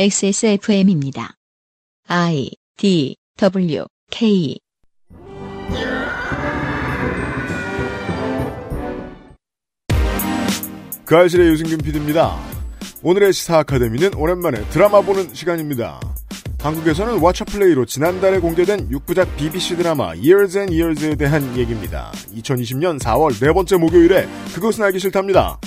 XSFM입니다. I D W K 그 알실의 유승균 PD입니다. 오늘의 시사 아카데미는 오랜만에 드라마 보는 시간입니다. 한국에서는 왓챠플레이로 지난달에 공개된 6부작 BBC 드라마 Years and Years에 대한 얘기입니다. 2020년 4월 네 번째 목요일에 그것은 알기 싫답니다.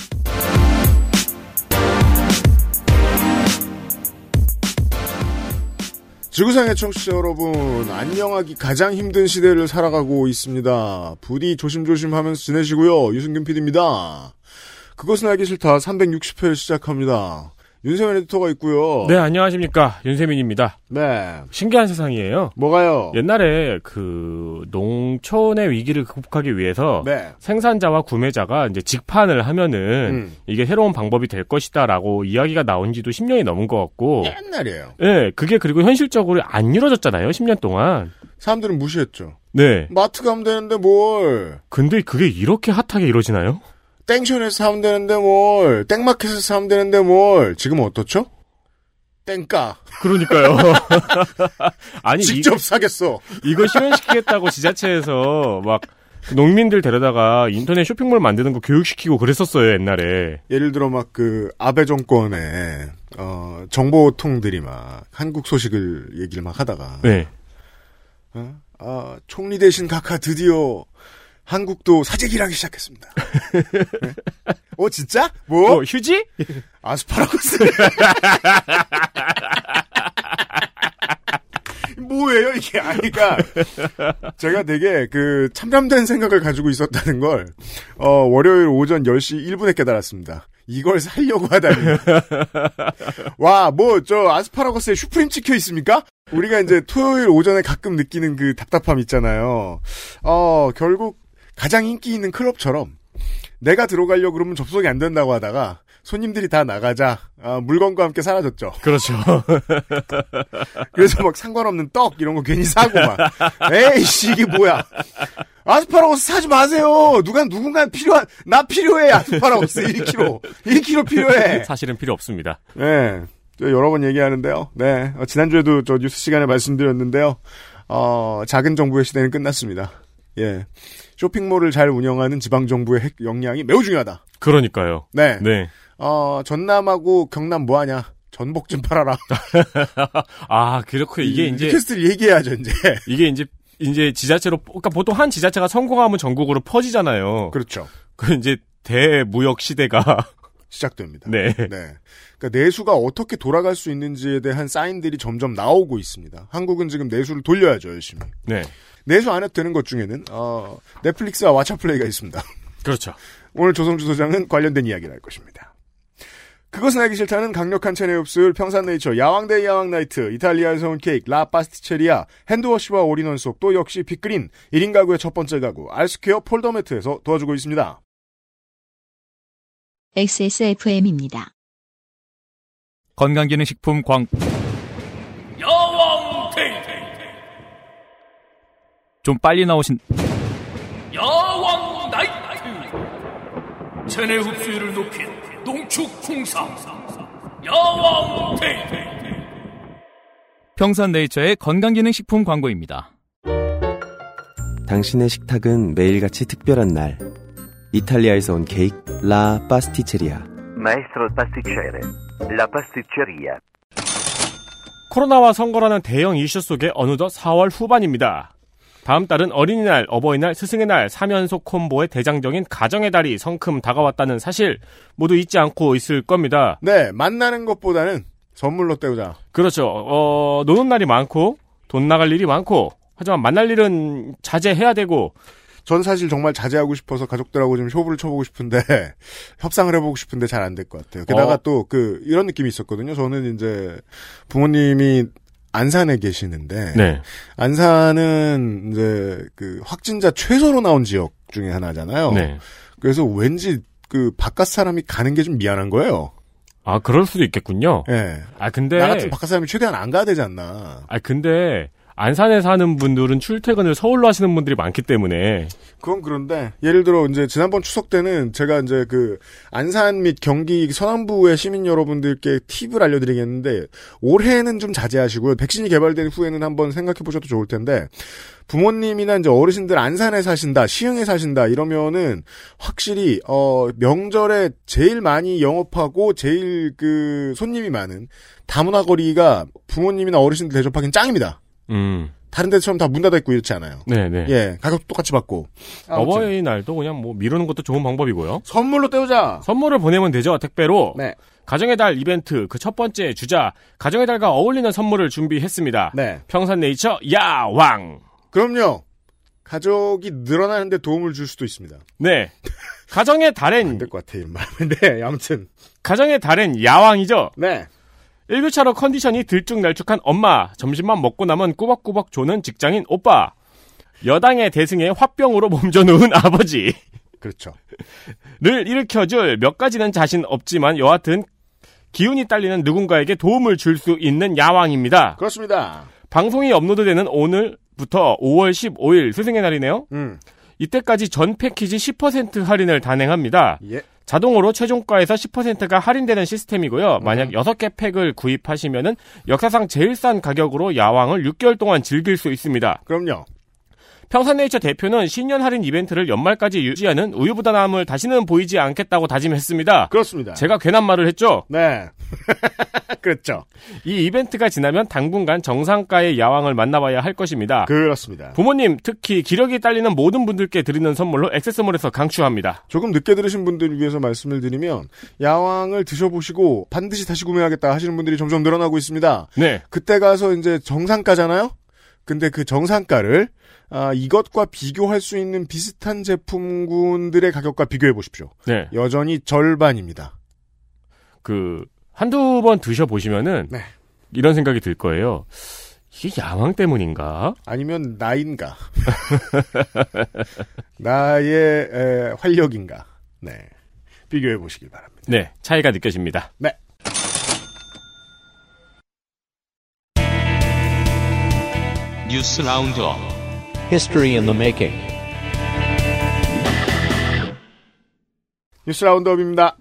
지구상의 청취자 여러분, 안녕하기 가장 힘든 시대를 살아가고 있습니다. 부디 조심조심 하면서 지내시고요. 유승균 PD입니다. 그것은 알기 싫다 360회 시작합니다. 윤세민 에디터가 있고요. 네, 안녕하십니까. 윤세민입니다. 네. 신기한 세상이에요. 뭐가요? 옛날에 그 농촌의 위기를 극복하기 위해서 네. 생산자와 구매자가 이제 직판을 하면은 음. 이게 새로운 방법이 될 것이다라고 이야기가 나온 지도 10년이 넘은 것 같고 옛날이에요. 예, 그게 그리고 현실적으로 안 이루어졌잖아요. 10년 동안. 사람들은 무시했죠. 네. 마트 가면 되는데 뭘. 근데 그게 이렇게 핫하게 이루어지나요? 땡션에서 사면 되는데 뭘. 땡마켓에서 사면 되는데 뭘. 지금은 어떻죠? 땡가. 그러니까요. 아니 이, 직접 사겠어. 이거 실현시키겠다고 지자체에서 막 농민들 데려다가 인터넷 쇼핑몰 만드는 거 교육시키고 그랬었어요, 옛날에. 예를 들어 막 그 아베 정권의 어 정보통들이 막 한국 소식을 얘기를 막 하다가 네. 어? 아, 총리 대신 각하 드디어 한국도 사재기를 하기 시작했습니다. 네? 어 진짜? 뭐? 어, 휴지? 아스파라거스. 뭐예요 이게? 아니까 제가 되게 그 참담된 생각을 가지고 있었다는 걸 어, 월요일 오전 10시 1분에 깨달았습니다. 이걸 살려고 하다니. 와, 뭐, 저, 아스파라거스에 슈프림 찍혀 있습니까? 우리가 이제 토요일 오전에 가끔 느끼는 그 답답함 있잖아요. 어, 결국 가장 인기 있는 클럽처럼 내가 들어가려고 그러면 접속이 안 된다고 하다가 손님들이 다 나가자 아, 물건과 함께 사라졌죠. 그렇죠. 그래서 막 상관없는 떡 이런 거 괜히 사고 막. 에이씨 이게 뭐야. 아스파라거스 사지 마세요. 누가 누군가 필요한 나 필요해 아스파라거스. 1kg 1kg 필요해. 사실은 필요 없습니다. 네. 또 여러 번 얘기하는데요. 네. 어, 지난주에도 저 뉴스 시간에 말씀드렸는데요. 어 작은 정부의 시대는 끝났습니다. 예 쇼핑몰을 잘 운영하는 지방 정부의 핵 역량이 매우 중요하다 그러니까요. 네, 네. 어 전남하고 경남 뭐 하냐 전복 좀 팔아라 아, 그렇고 이게 이제 request를 얘기해야죠 이제 이게 이제 이제 지자체로 그러니까 보통 한 지자체가 성공하면 전국으로 퍼지잖아요. 그렇죠 그 이제 대무역 시대가 시작됩니다. 네. 네. 그러니까 내수가 어떻게 돌아갈 수 있는지에 대한 사인들이 점점 나오고 있습니다. 한국은 지금 내수를 돌려야죠, 열심히. 네. 내수 안 해도 되는 것 중에는 어, 넷플릭스와 왓챠플레이가 있습니다. 그렇죠. 오늘 조성주 소장은 관련된 이야기를 할 것입니다. 그것은 알기 싫다는 강력한 체내 흡수율 평산네이처 야왕데이 야왕나이트 이탈리아에서 온 케이크 라 파스티체리아 hand wash와 all-in-one 또 역시 빅그린 1인 가구의 첫 번째 가구 알스퀘어 폴더매트에서 도와주고 있습니다. XSFM입니다. 건강기능식품 광 여왕 테이테 좀 빨리 나오신 여왕 나이트 체내 흡수율을 높인 농축 홍삼 여왕 테이테 평산네이처의 건강기능식품 광고입니다. 당신의 식탁은 매일같이 특별한 날. 이탈리아에서 온 케이크 라 파스티체리아. Maestro pasticcere, la pasticceria. 코로나와 선거라는 대형 이슈 속에 어느덧 4월 후반입니다. 다음 달은 어린이날, 어버이날, 스승의 날 3연속 콤보의 대장정인 가정의 달이 성큼 다가왔다는 사실 모두 잊지 않고 있을 겁니다. 네, 만나는 것보다는 선물로 때우자. 그렇죠. 어, 노는 날이 많고 돈 나갈 일이 많고 하지만 만날 일은 자제해야 되고 전 사실 정말 자제하고 싶어서 가족들하고 좀 쇼부를 쳐보고 싶은데 협상을 해보고 싶은데 잘 안 될 것 같아요. 게다가 어. 또그 이런 느낌이 있었거든요. 저는 이제 부모님이 안산에 계시는데 네. 안산은 이제 그 확진자 최소로 나온 지역 중에 하나잖아요. 네. 그래서 왠지 그 바깥 사람이 가는 게 좀 미안한 거예요. 아, 그럴 수도 있겠군요. 예. 아, 근데 나 같은 바깥 사람이 최대한 안 가야 되지 않나. 아, 근데 안산에 사는 분들은 출퇴근을 서울로 하시는 분들이 많기 때문에 그건 그런데 예를 들어 이제 지난번 추석 때는 제가 이제 그 안산 및 경기 서남부의 시민 여러분들께 팁을 알려드리겠는데 올해는 좀 자제하시고요. 백신이 개발된 후에는 한번 생각해 보셔도 좋을 텐데 부모님이나 이제 어르신들 안산에 사신다, 시흥에 사신다 이러면은 확실히 어 명절에 제일 많이 영업하고 제일 그 손님이 많은 다문화 거리가 부모님이나 어르신들 대접하기는 짱입니다. 음. 다른 데처럼 다 문 닫아 있고 이렇지 않아요. 네네. 예, 가격도 똑같이 받고. 아무튼 어버이날도 그냥 뭐 미루는 것도 좋은 방법이고요. 선물로 때우자. 선물을 보내면 되죠, 택배로. 네. 가정의 달 이벤트 그 첫 번째 주자 가정의 달과 어울리는 선물을 준비했습니다. 네. 평산네이처 야왕. 그럼요. 가족이 늘어나는데 도움을 줄 수도 있습니다. 네. 가정의 달엔 안될것 같아, 이런 말인데, 아무튼. 가정의 달엔 야왕이죠. 네. 일교차로 컨디션이 들쭉날쭉한 엄마, 점심만 먹고 나면 꾸벅꾸벅 조는 직장인 오빠, 여당의 대승에 화병으로 몸져 누운 아버지. 그렇죠. 를 일으켜줄 몇 가지는 자신 없지만 여하튼 기운이 딸리는 누군가에게 도움을 줄 수 있는 야왕입니다. 그렇습니다. 방송이 업로드되는 오늘부터 5월 15일 스승의 날이네요. 음. 이때까지 전 패키지 10% 할인을 단행합니다. 예. 자동으로 최종가에서 10%가 할인되는 시스템이고요. 만약 6개 팩을 구입하시면은 역사상 제일 싼 가격으로 야왕을 6개월 동안 즐길 수 있습니다. 그럼요. 평산네이처 대표는 신년 할인 이벤트를 연말까지 유지하는 우유부단함을 다시는 보이지 않겠다고 다짐했습니다. 그렇습니다. 제가 괜한 말을 했죠. 네. 그렇죠. 이 이벤트가 지나면 당분간 정상가의 야왕을 만나봐야 할 것입니다. 그렇습니다. 부모님, 특히 기력이 딸리는 모든 분들께 드리는 선물로 액세스몰에서 강추합니다. 조금 늦게 들으신 분들 위해서 말씀을 드리면, 야왕을 드셔보시고 반드시 다시 구매하겠다 하시는 분들이 점점 늘어나고 있습니다. 네. 그때 가서 이제 정상가잖아요? 근데 그 정상가를, 아, 이것과 비교할 수 있는 비슷한 제품군들의 가격과 비교해 보십시오. 네. 여전히 절반입니다. 그, 한두 번 드셔 보시면은, 네. 이런 생각이 들 거예요. 이게 야왕 때문인가? 아니면 나인가? 나의 에, 활력인가? 네. 비교해 보시길 바랍니다. 네. 차이가 느껴집니다. 네. 뉴스 roundup History in the making. 뉴스 roundup입니다.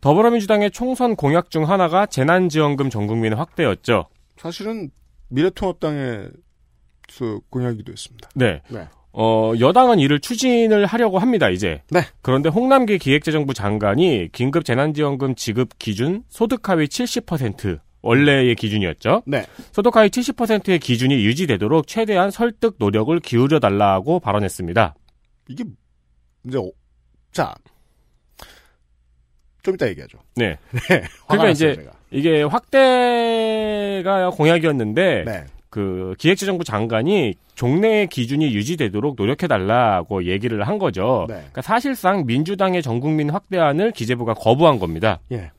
더불어민주당의 총선 공약 중 하나가 재난지원금 전 국민 확대였죠. 사실은 미래통합당의 수 공약이기도 했습니다. 네. 네. 어, 여당은 이를 추진을 하려고 합니다, 이제. 네. 그런데 홍남기 기획재정부 장관이 긴급 재난지원금 지급 기준 소득 하위 70% 원래의 기준이었죠. 네. 소득 하위 70%의 기준이 유지되도록 최대한 설득 노력을 기울여 달라고 발언했습니다. 이게 이제 어, 자. 좀 이따 얘기하죠. 네. 네. 그러니까 이제 제가. 이게 확대가 공약이었는데 네. 그 기획재정부 장관이 종래의 기준이 유지되도록 노력해달라고 얘기를 한 거죠. 네. 그러니까 사실상 민주당의 전국민 확대안을 기재부가 거부한 겁니다. 예.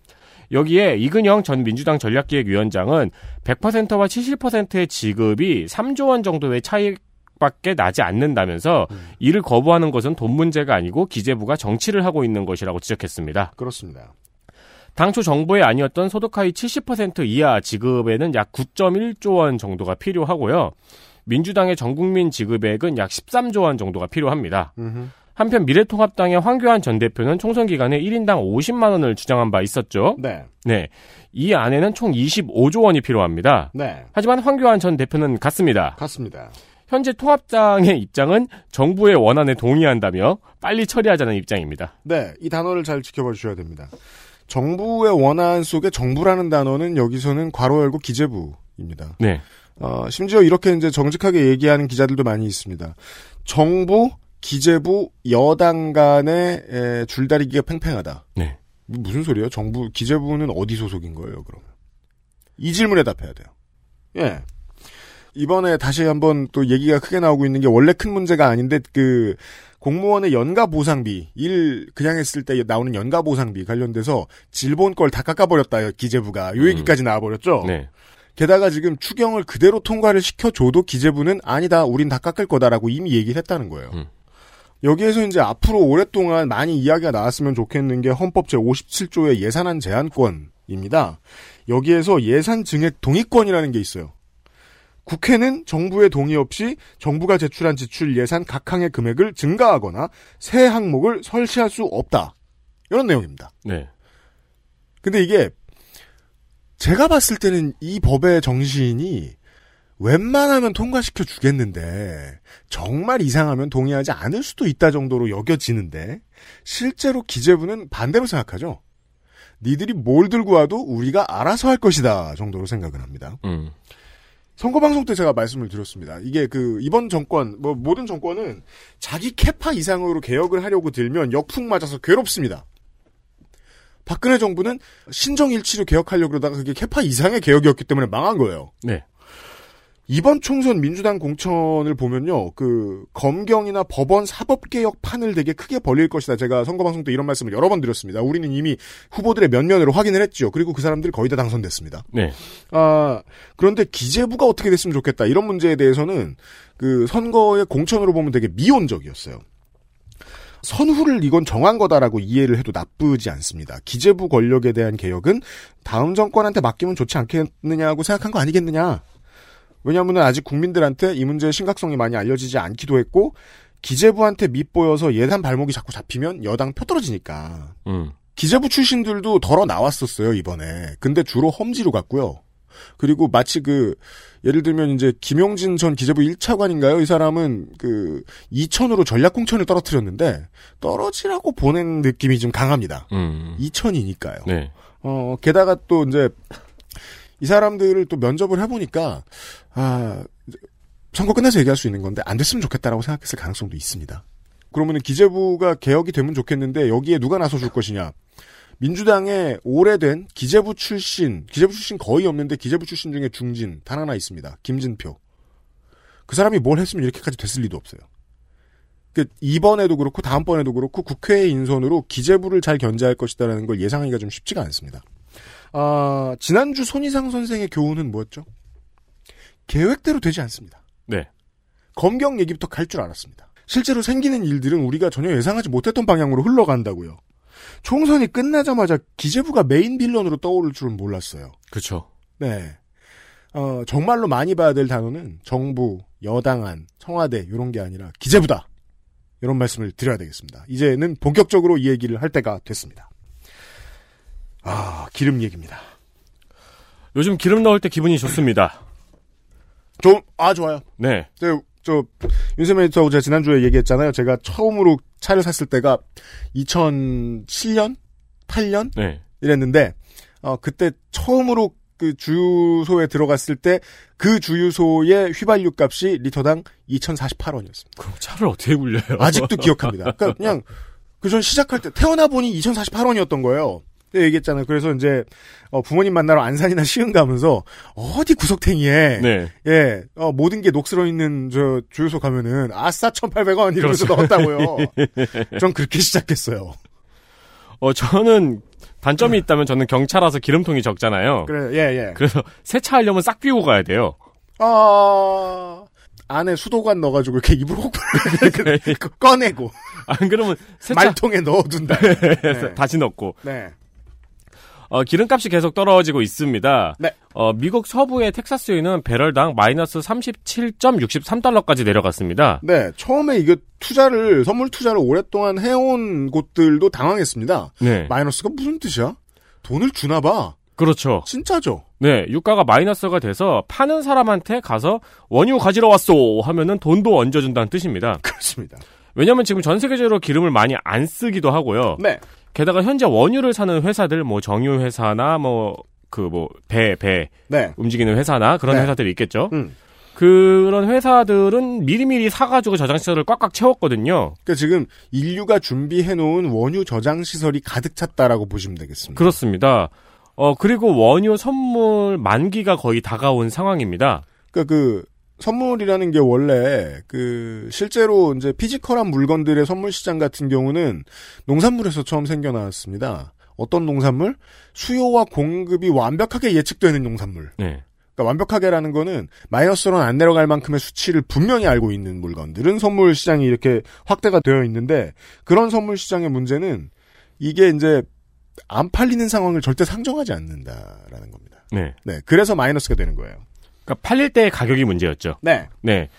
여기에 이근영 전 민주당 전략기획위원장은 100%와 70%의 지급이 3조 원 정도의 차이밖에 나지 않는다면서 음. 이를 거부하는 것은 돈 문제가 아니고 기재부가 정치를 하고 있는 것이라고 지적했습니다. 그렇습니다. 당초 정부의 아니었던 소득하위 70% 이하 지급에는 약 9.1조 원 정도가 필요하고요. 민주당의 전국민 지급액은 약 13조 원 정도가 필요합니다. 음흠. 한편 미래통합당의 황교안 전 대표는 총선 기간에 1인당 50만 원을 주장한 바 있었죠. 네. 네. 이 안에는 총 25조 원이 필요합니다. 네. 하지만 황교안 전 대표는 같습니다. 같습니다. 현재 통합당의 입장은 정부의 원안에 동의한다며 빨리 처리하자는 입장입니다. 네. 이 단어를 잘 지켜봐 주셔야 됩니다. 정부의 원안 속에 정부라는 단어는 여기서는 괄호 열고 기재부입니다. 네. 어, 심지어 이렇게 이제 정직하게 얘기하는 기자들도 많이 있습니다. 정부, 기재부, 여당 간의 에, 줄다리기가 팽팽하다. 네. 무슨 소리예요? 정부, 기재부는 어디 소속인 거예요, 그러면? 이 질문에 답해야 돼요. 예. 이번에 다시 한번 또 얘기가 크게 나오고 있는 게 원래 큰 문제가 아닌데 그 공무원의 연가 보상비 일 그냥 했을 때 나오는 연가 보상비 관련돼서 질본 걸 다 깎아버렸다 기재부가 요 얘기까지 나와버렸죠. 네. 게다가 지금 추경을 그대로 통과를 시켜줘도 기재부는 아니다, 우린 다 깎을 거다라고 이미 얘기를 했다는 거예요. 음. 여기에서 이제 앞으로 오랫동안 많이 이야기가 나왔으면 좋겠는 게 헌법 제57조의 예산안 제한권입니다. 여기에서 예산 증액 동의권이라는 게 있어요. 국회는 정부의 동의 없이 정부가 제출한 지출 예산 각 항의 금액을 증가하거나 새 항목을 설치할 수 없다. 이런 내용입니다. 네. 근데 이게 제가 봤을 때는 이 법의 정신이 웬만하면 통과시켜 주겠는데 정말 이상하면 동의하지 않을 수도 있다 정도로 여겨지는데 실제로 기재부는 반대로 생각하죠. 니들이 뭘 들고 와도 우리가 알아서 할 것이다 정도로 생각을 합니다. 음. 선거 방송 때 제가 말씀을 드렸습니다. 이게 그 이번 정권 뭐 모든 정권은 자기 캐파 이상으로 개혁을 하려고 들면 역풍 맞아서 괴롭습니다. 박근혜 정부는 신정일치로 개혁하려고 그러다가 그게 캐파 이상의 개혁이었기 때문에 망한 거예요. 네. 이번 총선 민주당 공천을 보면요, 그 검경이나 법원 사법 개혁 판을 되게 크게 벌릴 것이다. 제가 선거 방송 때 이런 말씀을 여러 번 드렸습니다. 우리는 이미 후보들의 면면으로 확인을 했죠. 그리고 그 사람들 거의 다 당선됐습니다. 네. 아 그런데 기재부가 어떻게 됐으면 좋겠다 이런 문제에 대해서는 그 선거의 공천으로 보면 되게 미온적이었어요. 선후를 이건 정한 거다라고 이해를 해도 나쁘지 않습니다. 기재부 권력에 대한 개혁은 다음 정권한테 맡기면 좋지 않겠느냐고 생각한 거 아니겠느냐. 왜냐하면 아직 국민들한테 이 문제의 심각성이 많이 알려지지 않기도 했고 기재부한테 밑보여서 예산 발목이 자꾸 잡히면 여당 표 떨어지니까. 음. 기재부 출신들도 덜어 나왔었어요 이번에. 근데 주로 험지로 갔고요. 그리고 마치 그 예를 들면 이제 김용진 전 기재부 1차관인가요? 이 사람은 그 이천으로 전략 공천을 떨어뜨렸는데 떨어지라고 보낸 느낌이 좀 강합니다. 음. 이천이니까요. 네. 어 게다가 또 이제 이 사람들을 또 면접을 해보니까 아 선거 끝나서 얘기할 수 있는 건데 안 됐으면 좋겠다라고 생각했을 가능성도 있습니다. 그러면은 기재부가 개혁이 되면 좋겠는데 여기에 누가 나서줄 것이냐? 민주당의 오래된 기재부 출신, 기재부 출신 거의 없는데 기재부 출신 중에 중진 단 하나 있습니다. 김진표. 그 사람이 뭘 했으면 이렇게까지 됐을 리도 없어요. 그 이번에도 그렇고 다음번에도 그렇고 국회의 인선으로 기재부를 잘 견제할 것이다라는 걸 예상하기가 좀 쉽지가 않습니다. 아, 지난주 손희상 선생의 교훈은 뭐였죠? 계획대로 되지 않습니다. 네. 검경 얘기부터 갈 줄 알았습니다. 실제로 생기는 일들은 우리가 전혀 예상하지 못했던 방향으로 흘러간다고요. 총선이 끝나자마자 기재부가 메인 빌런으로 떠오를 줄은 몰랐어요. 그렇죠. 네. 어, 정말로 많이 봐야 될 단어는 정부, 여당안, 청와대 이런 게 아니라 기재부다. 이런 말씀을 드려야 되겠습니다. 이제는 본격적으로 이 얘기를 할 때가 됐습니다. 아, 기름 얘기입니다. 요즘 기름 넣을 때 기분이 좋습니다. 좀, 아, 좋아요. 네. 저, 저, 윤세민 에디터하고 제가 지난주에 얘기했잖아요. 제가 처음으로 차를 샀을 때가 2007년? 8년? 네. 이랬는데, 어, 그때 처음으로 그 주유소에 들어갔을 때 그 주유소의 휘발유 값이 리터당 2,048원이었습니다. 그럼 차를 어떻게 굴려요? 아직도 기억합니다. 그러니까 그냥 그 전 시작할 때 태어나 보니 2,048원이었던 거예요. 그때 얘기했잖아요. 그래서 이제 어, 부모님 만나러 안산이나 시흥 가면서 어디 구석탱이에 네. 예 어, 모든 게 녹슬어 있는 저 주유소 가면은 아싸 1,800원 이러면서 그렇죠. 넣었다고요. 전 그렇게 시작했어요. 어, 저는 단점이 있다면 저는 경차라서 기름통이 적잖아요. 그래 예 예. 그래서 세차하려면 싹 비우고 가야 돼요. 아 안에 수도관 넣어가지고 이렇게 입을 혹 꺼내고 안 그러면 세차 말통에 넣어둔다. 네. 다시 넣고 네. 어, 기름값이 계속 떨어지고 있습니다. 네. 어, 미국 서부의 텍사스유는 배럴당 마이너스 37.63달러까지 내려갔습니다. 네, 처음에 이거 투자를 선물 투자를 오랫동안 해온 곳들도 당황했습니다. 네. 마이너스가 무슨 뜻이야? 돈을 주나 봐. 그렇죠. 진짜죠. 네, 유가가 마이너스가 돼서 파는 사람한테 가서 원유 가지러 왔소 하면은 돈도 얹어준다는 뜻입니다. 그렇습니다. 왜냐면 지금 전 세계적으로 기름을 많이 안 쓰기도 하고요. 네. 게다가 현재 원유를 사는 회사들 뭐 정유 회사나 뭐 그뭐배배 네. 움직이는 회사나 그런 네. 회사들이 있겠죠. 음. 그런 회사들은 미리미리 사가지고 저장시설을 꽉꽉 채웠거든요. 그러니까 지금 인류가 준비해 놓은 원유 저장 시설이 가득 찼다라고 보시면 되겠습니다. 그렇습니다. 어 그리고 원유 선물 만기가 거의 다가온 상황입니다. 그러니까 그 선물이라는 게 원래 그 실제로 이제 physical한 물건들의 선물 시장 같은 경우는 농산물에서 처음 생겨 나왔습니다. 어떤 농산물? 수요와 공급이 완벽하게 예측되는 농산물. 네. 그러니까 완벽하게라는 거는 마이너스로는 안 내려갈 만큼의 수치를 분명히 알고 있는 물건들은 선물 시장이 이렇게 확대가 되어 있는데 그런 선물 시장의 문제는 이게 이제 안 팔리는 상황을 절대 상정하지 않는다라는 겁니다. 네. 네, 그래서 마이너스가 되는 거예요. 그러니까 팔릴 때의 가격이 문제였죠. 네. 네.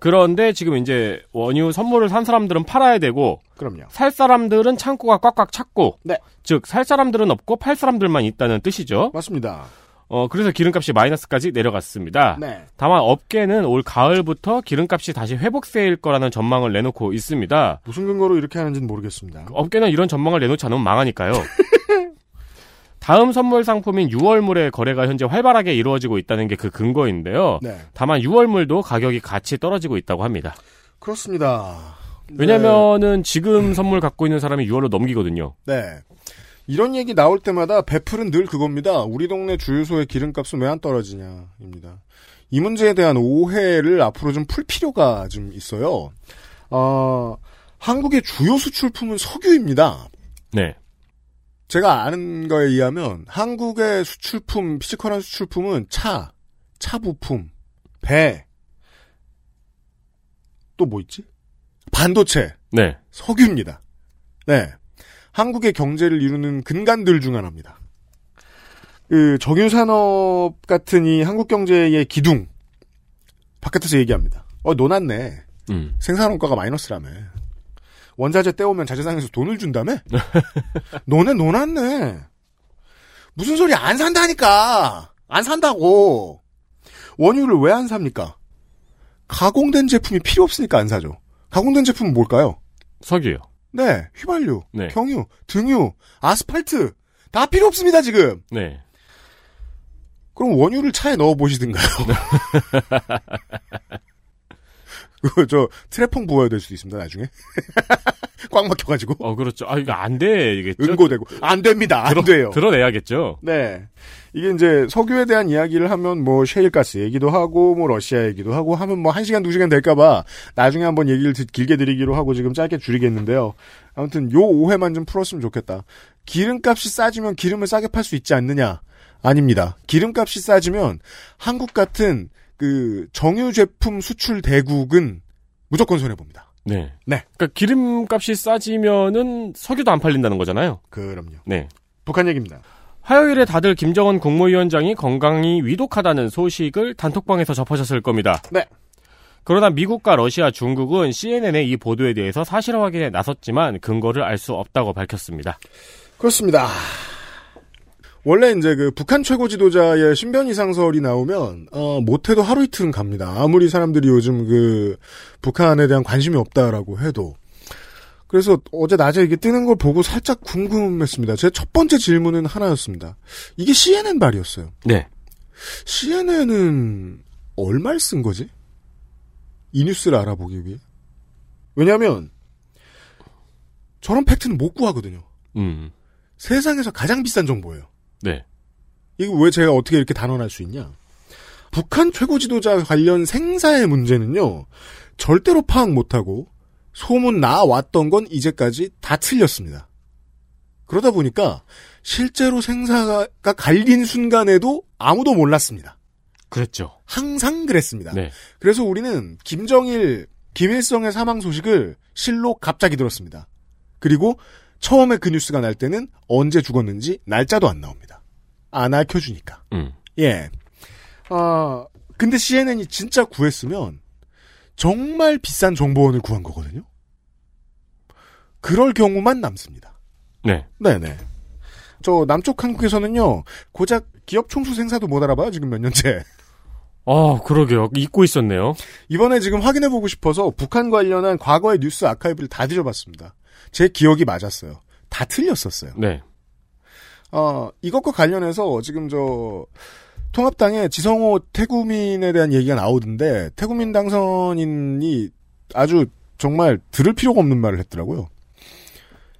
그런데 지금 이제 원유 선물을 산 사람들은 팔아야 되고 그럼요. 살 사람들은 창고가 꽉꽉 찼고 네. 즉 살 사람들은 없고 팔 사람들만 있다는 뜻이죠. 맞습니다. 어 그래서 기름값이 마이너스까지 내려갔습니다. 네. 다만 업계는 올 가을부터 기름값이 다시 회복세일 거라는 전망을 내놓고 있습니다. 무슨 근거로 이렇게 하는지는 모르겠습니다. 업계는 이런 전망을 내놓지 않으면 망하니까요. 다음 선물 상품인 6월물의 거래가 현재 활발하게 이루어지고 있다는 게 그 근거인데요. 네. 다만 6월물도 가격이 같이 떨어지고 있다고 합니다. 그렇습니다. 왜냐면은 지금 선물 갖고 있는 사람이 6월로 넘기거든요. 네. 이런 얘기 나올 때마다 베플은 늘 그겁니다. 우리 동네 주유소의 기름값은 왜 안 떨어지냐입니다. 이 문제에 대한 오해를 앞으로 좀 풀 필요가 좀 있어요. 어, 한국의 주요 수출품은 석유입니다. 네. 제가 아는 거에 의하면 한국의 수출품, physical한 수출품은 차, 차 부품, 배, 또 뭐 있지? 반도체, 네. 석유입니다. 네. 한국의 경제를 이루는 근간들 중 하나입니다. 그 정유 산업 같은 이 한국 경제의 기둥 바깥에서 얘기합니다. 어 노났네. 음. 생산원가가 마이너스라며. 원자재 떼오면 자재상에서 돈을 준다며? 너네 노났네. 무슨 소리 안 산다니까. 안 산다고. 원유를 왜 안 삽니까? 가공된 제품이 필요 없으니까 안 사죠. 가공된 제품은 뭘까요? 석유요. 네, 휘발유, 네. 경유, 등유, 아스팔트 다 필요 없습니다 지금. 네. 그럼 원유를 차에 넣어 보시든가요. 그거 저 트래퐁 부어야 될 수도 있습니다 나중에. 꽉 막혀가지고 어, 그렇죠. 아, 이거 안 되겠죠? 은고되고 안 됩니다. 안 돼요. 드러내야겠죠? 네. 이게 이제 석유에 대한 이야기를 하면 뭐 셰일가스 얘기도 하고 뭐 러시아 얘기도 하고 하면 뭐 1시간 2시간 될까봐 나중에 한번 얘기를 드- 길게 드리기로 하고 지금 짧게 줄이겠는데요. 아무튼 요 오해만 좀 풀었으면 좋겠다. 기름값이 싸지면 기름을 싸게 팔 수 있지 않느냐? 아닙니다. 기름값이 싸지면 한국 같은 그 정유 제품 수출 대국은 무조건 손해 봅니다. 네. 네. 그러니까 기름값이 싸지면은 석유도 안 팔린다는 거잖아요. 그럼요. 네. 북한 얘기입니다. 화요일에 다들 김정은 국무위원장이 건강이 위독하다는 소식을 단톡방에서 접하셨을 겁니다. 네. 그러나 미국과 러시아, 중국은 CNN의 이 보도에 대해서 사실 확인에 나섰지만 근거를 알 수 없다고 밝혔습니다. 그렇습니다. 원래 이제 그 북한 최고 지도자의 신변 이상설이 나오면 어 못해도 하루 이틀은 갑니다. 아무리 사람들이 요즘 그 북한에 대한 관심이 없다라고 해도 그래서 어제 낮에 이게 뜨는 걸 보고 살짝 궁금했습니다. 제 첫 번째 질문은 하나였습니다. 이게 CNN 발이었어요. 네. CNN은 얼마를 쓴 거지? 이 뉴스를 알아보기 위해? 왜냐하면 저런 팩트는 못 구하거든요. 음. 세상에서 가장 비싼 정보예요. 네. 이거 왜 제가 어떻게 이렇게 단언할 수 있냐? 북한 최고 지도자 관련 생사의 문제는요, 절대로 파악 못하고, 소문 나왔던 건 이제까지 다 틀렸습니다. 그러다 보니까, 실제로 생사가 갈린 순간에도 아무도 몰랐습니다. 그랬죠. 항상 그랬습니다. 네. 그래서 우리는 김정일, 김일성의 사망 소식을 실로 갑자기 들었습니다. 그리고 처음에 그 뉴스가 날 때는 언제 죽었는지 날짜도 안 나옵니다. 안 알려주니까. 음. 예. 아, 근데 CNN이 진짜 구했으면 정말 비싼 정보원을 구한 거거든요. 그럴 경우만 남습니다. 네. 네네. 저 남쪽 한국에서는요, 고작 기업 총수 생사도 못 알아봐요, 지금 몇 년째. 아, 그러게요. 잊고 있었네요. 이번에 지금 확인해 보고 싶어서 북한 관련한 과거의 뉴스 아카이브를 다 뒤져봤습니다. 제 기억이 맞았어요. 다 틀렸었어요. 네. 어, 이것과 관련해서 지금 저, 통합당의 지성호 태구민에 대한 얘기가 나오던데, 태구민 당선인이 아주 정말 들을 필요가 없는 말을 했더라고요.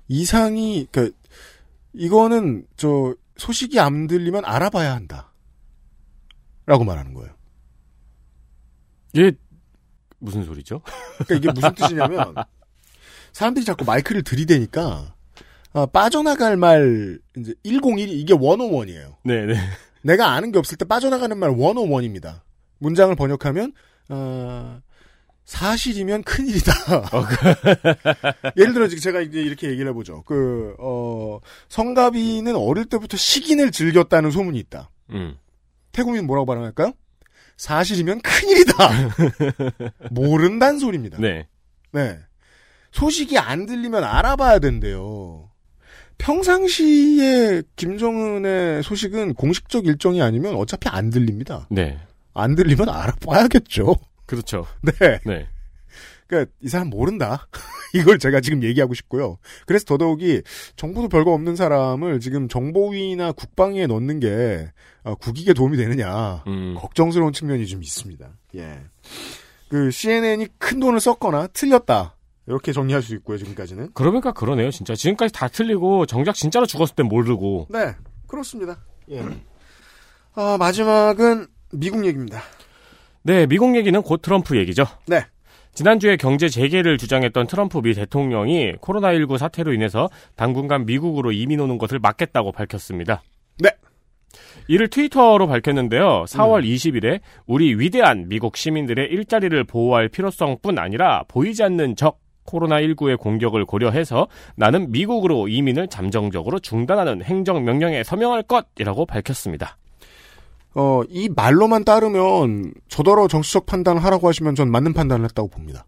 이상이, 그, 이거는 저, 소식이 안 들리면 알아봐야 한다. 라고 말하는 거예요. 이게 무슨 소리죠? 그러니까 이게 무슨 뜻이냐면 사람들이 자꾸 마이크를 들이대니까 아, 빠져나갈 말 이제 101이 이게 101이에요. 네, 네. 내가 아는 게 없을 때 빠져나가는 말 101입니다. 문장을 번역하면 어, 사실이면 큰일이다. 예를 들어 지금 제가 이제 이렇게 얘기를 해보죠. 그 어, 성가비는 어릴 때부터 식인을 즐겼다는 소문이 있다. 음. 태국인 뭐라고 발음할까요? 사실이면 큰일이다. 모른단 소리입니다. 네. 네. 소식이 안 들리면 알아봐야 된대요. 평상시에 김정은의 소식은 공식적 일정이 아니면 어차피 안 들립니다. 네. 안 들리면 알아봐야겠죠. 그렇죠. 네. 네. 그러니까 이 사람 모른다. 이걸 제가 지금 얘기하고 싶고요. 그래서 더더욱이 정보도 별거 없는 사람을 지금 정보위나 국방위에 넣는 게 어, 국익에 도움이 되느냐 음. 걱정스러운 측면이 좀 있습니다. 예. 그 CNN이 큰 돈을 썼거나 틀렸다. 이렇게 정리할 수 있고요. 지금까지는. 그러니까 그러네요, 진짜. 지금까지 다 틀리고 정작 진짜로 죽었을 땐 모르고. 네, 그렇습니다. 예. 아, 마지막은 미국 얘기입니다. 네, 미국 얘기는 곧 트럼프 얘기죠. 네. 지난주에 경제 재개를 주장했던 트럼프 미 대통령이 코로나19 사태로 인해서 당분간 미국으로 이민 오는 것을 막겠다고 밝혔습니다. 네. 이를 트위터로 밝혔는데요. 4월 20일에 우리 위대한 미국 시민들의 일자리를 보호할 필요성뿐 아니라 보이지 않는 적 코로나19의 공격을 고려해서 나는 미국으로 이민을 잠정적으로 중단하는 행정명령에 서명할 것이라고 밝혔습니다. 어, 이 말로만 따르면 저더러 정치적 판단을 하라고 하시면 전 맞는 판단을 했다고 봅니다.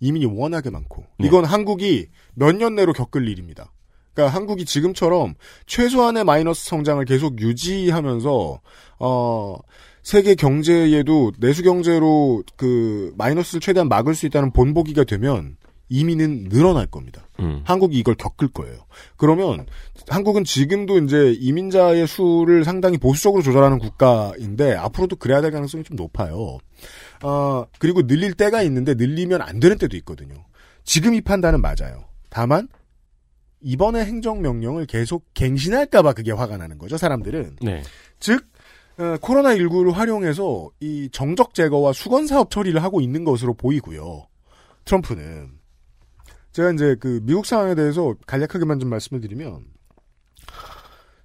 이민이 워낙에 많고 네. 이건 한국이 몇 년 내로 겪을 일입니다. 그러니까 한국이 지금처럼 최소한의 마이너스 성장을 계속 유지하면서 어 세계 경제에도 내수 경제로 그 마이너스를 최대한 막을 수 있다는 본보기가 되면 이민은 늘어날 겁니다. 음. 한국이 이걸 겪을 거예요. 그러면 한국은 지금도 이제 이민자의 수를 상당히 보수적으로 조절하는 국가인데 앞으로도 그래야 될 가능성이 좀 높아요. 어, 그리고 늘릴 때가 있는데 늘리면 안 되는 때도 있거든요. 지금 이 판단은 맞아요. 다만 이번에 행정명령을 계속 갱신할까봐 그게 화가 나는 거죠, 사람들은. 네. 즉, 어, 코로나19를 활용해서 이 정적 제거와 수건 사업 처리를 하고 있는 것으로 보이고요. 트럼프는. 제가 이제 그 미국 상황에 대해서 간략하게만 좀 말씀을 드리면,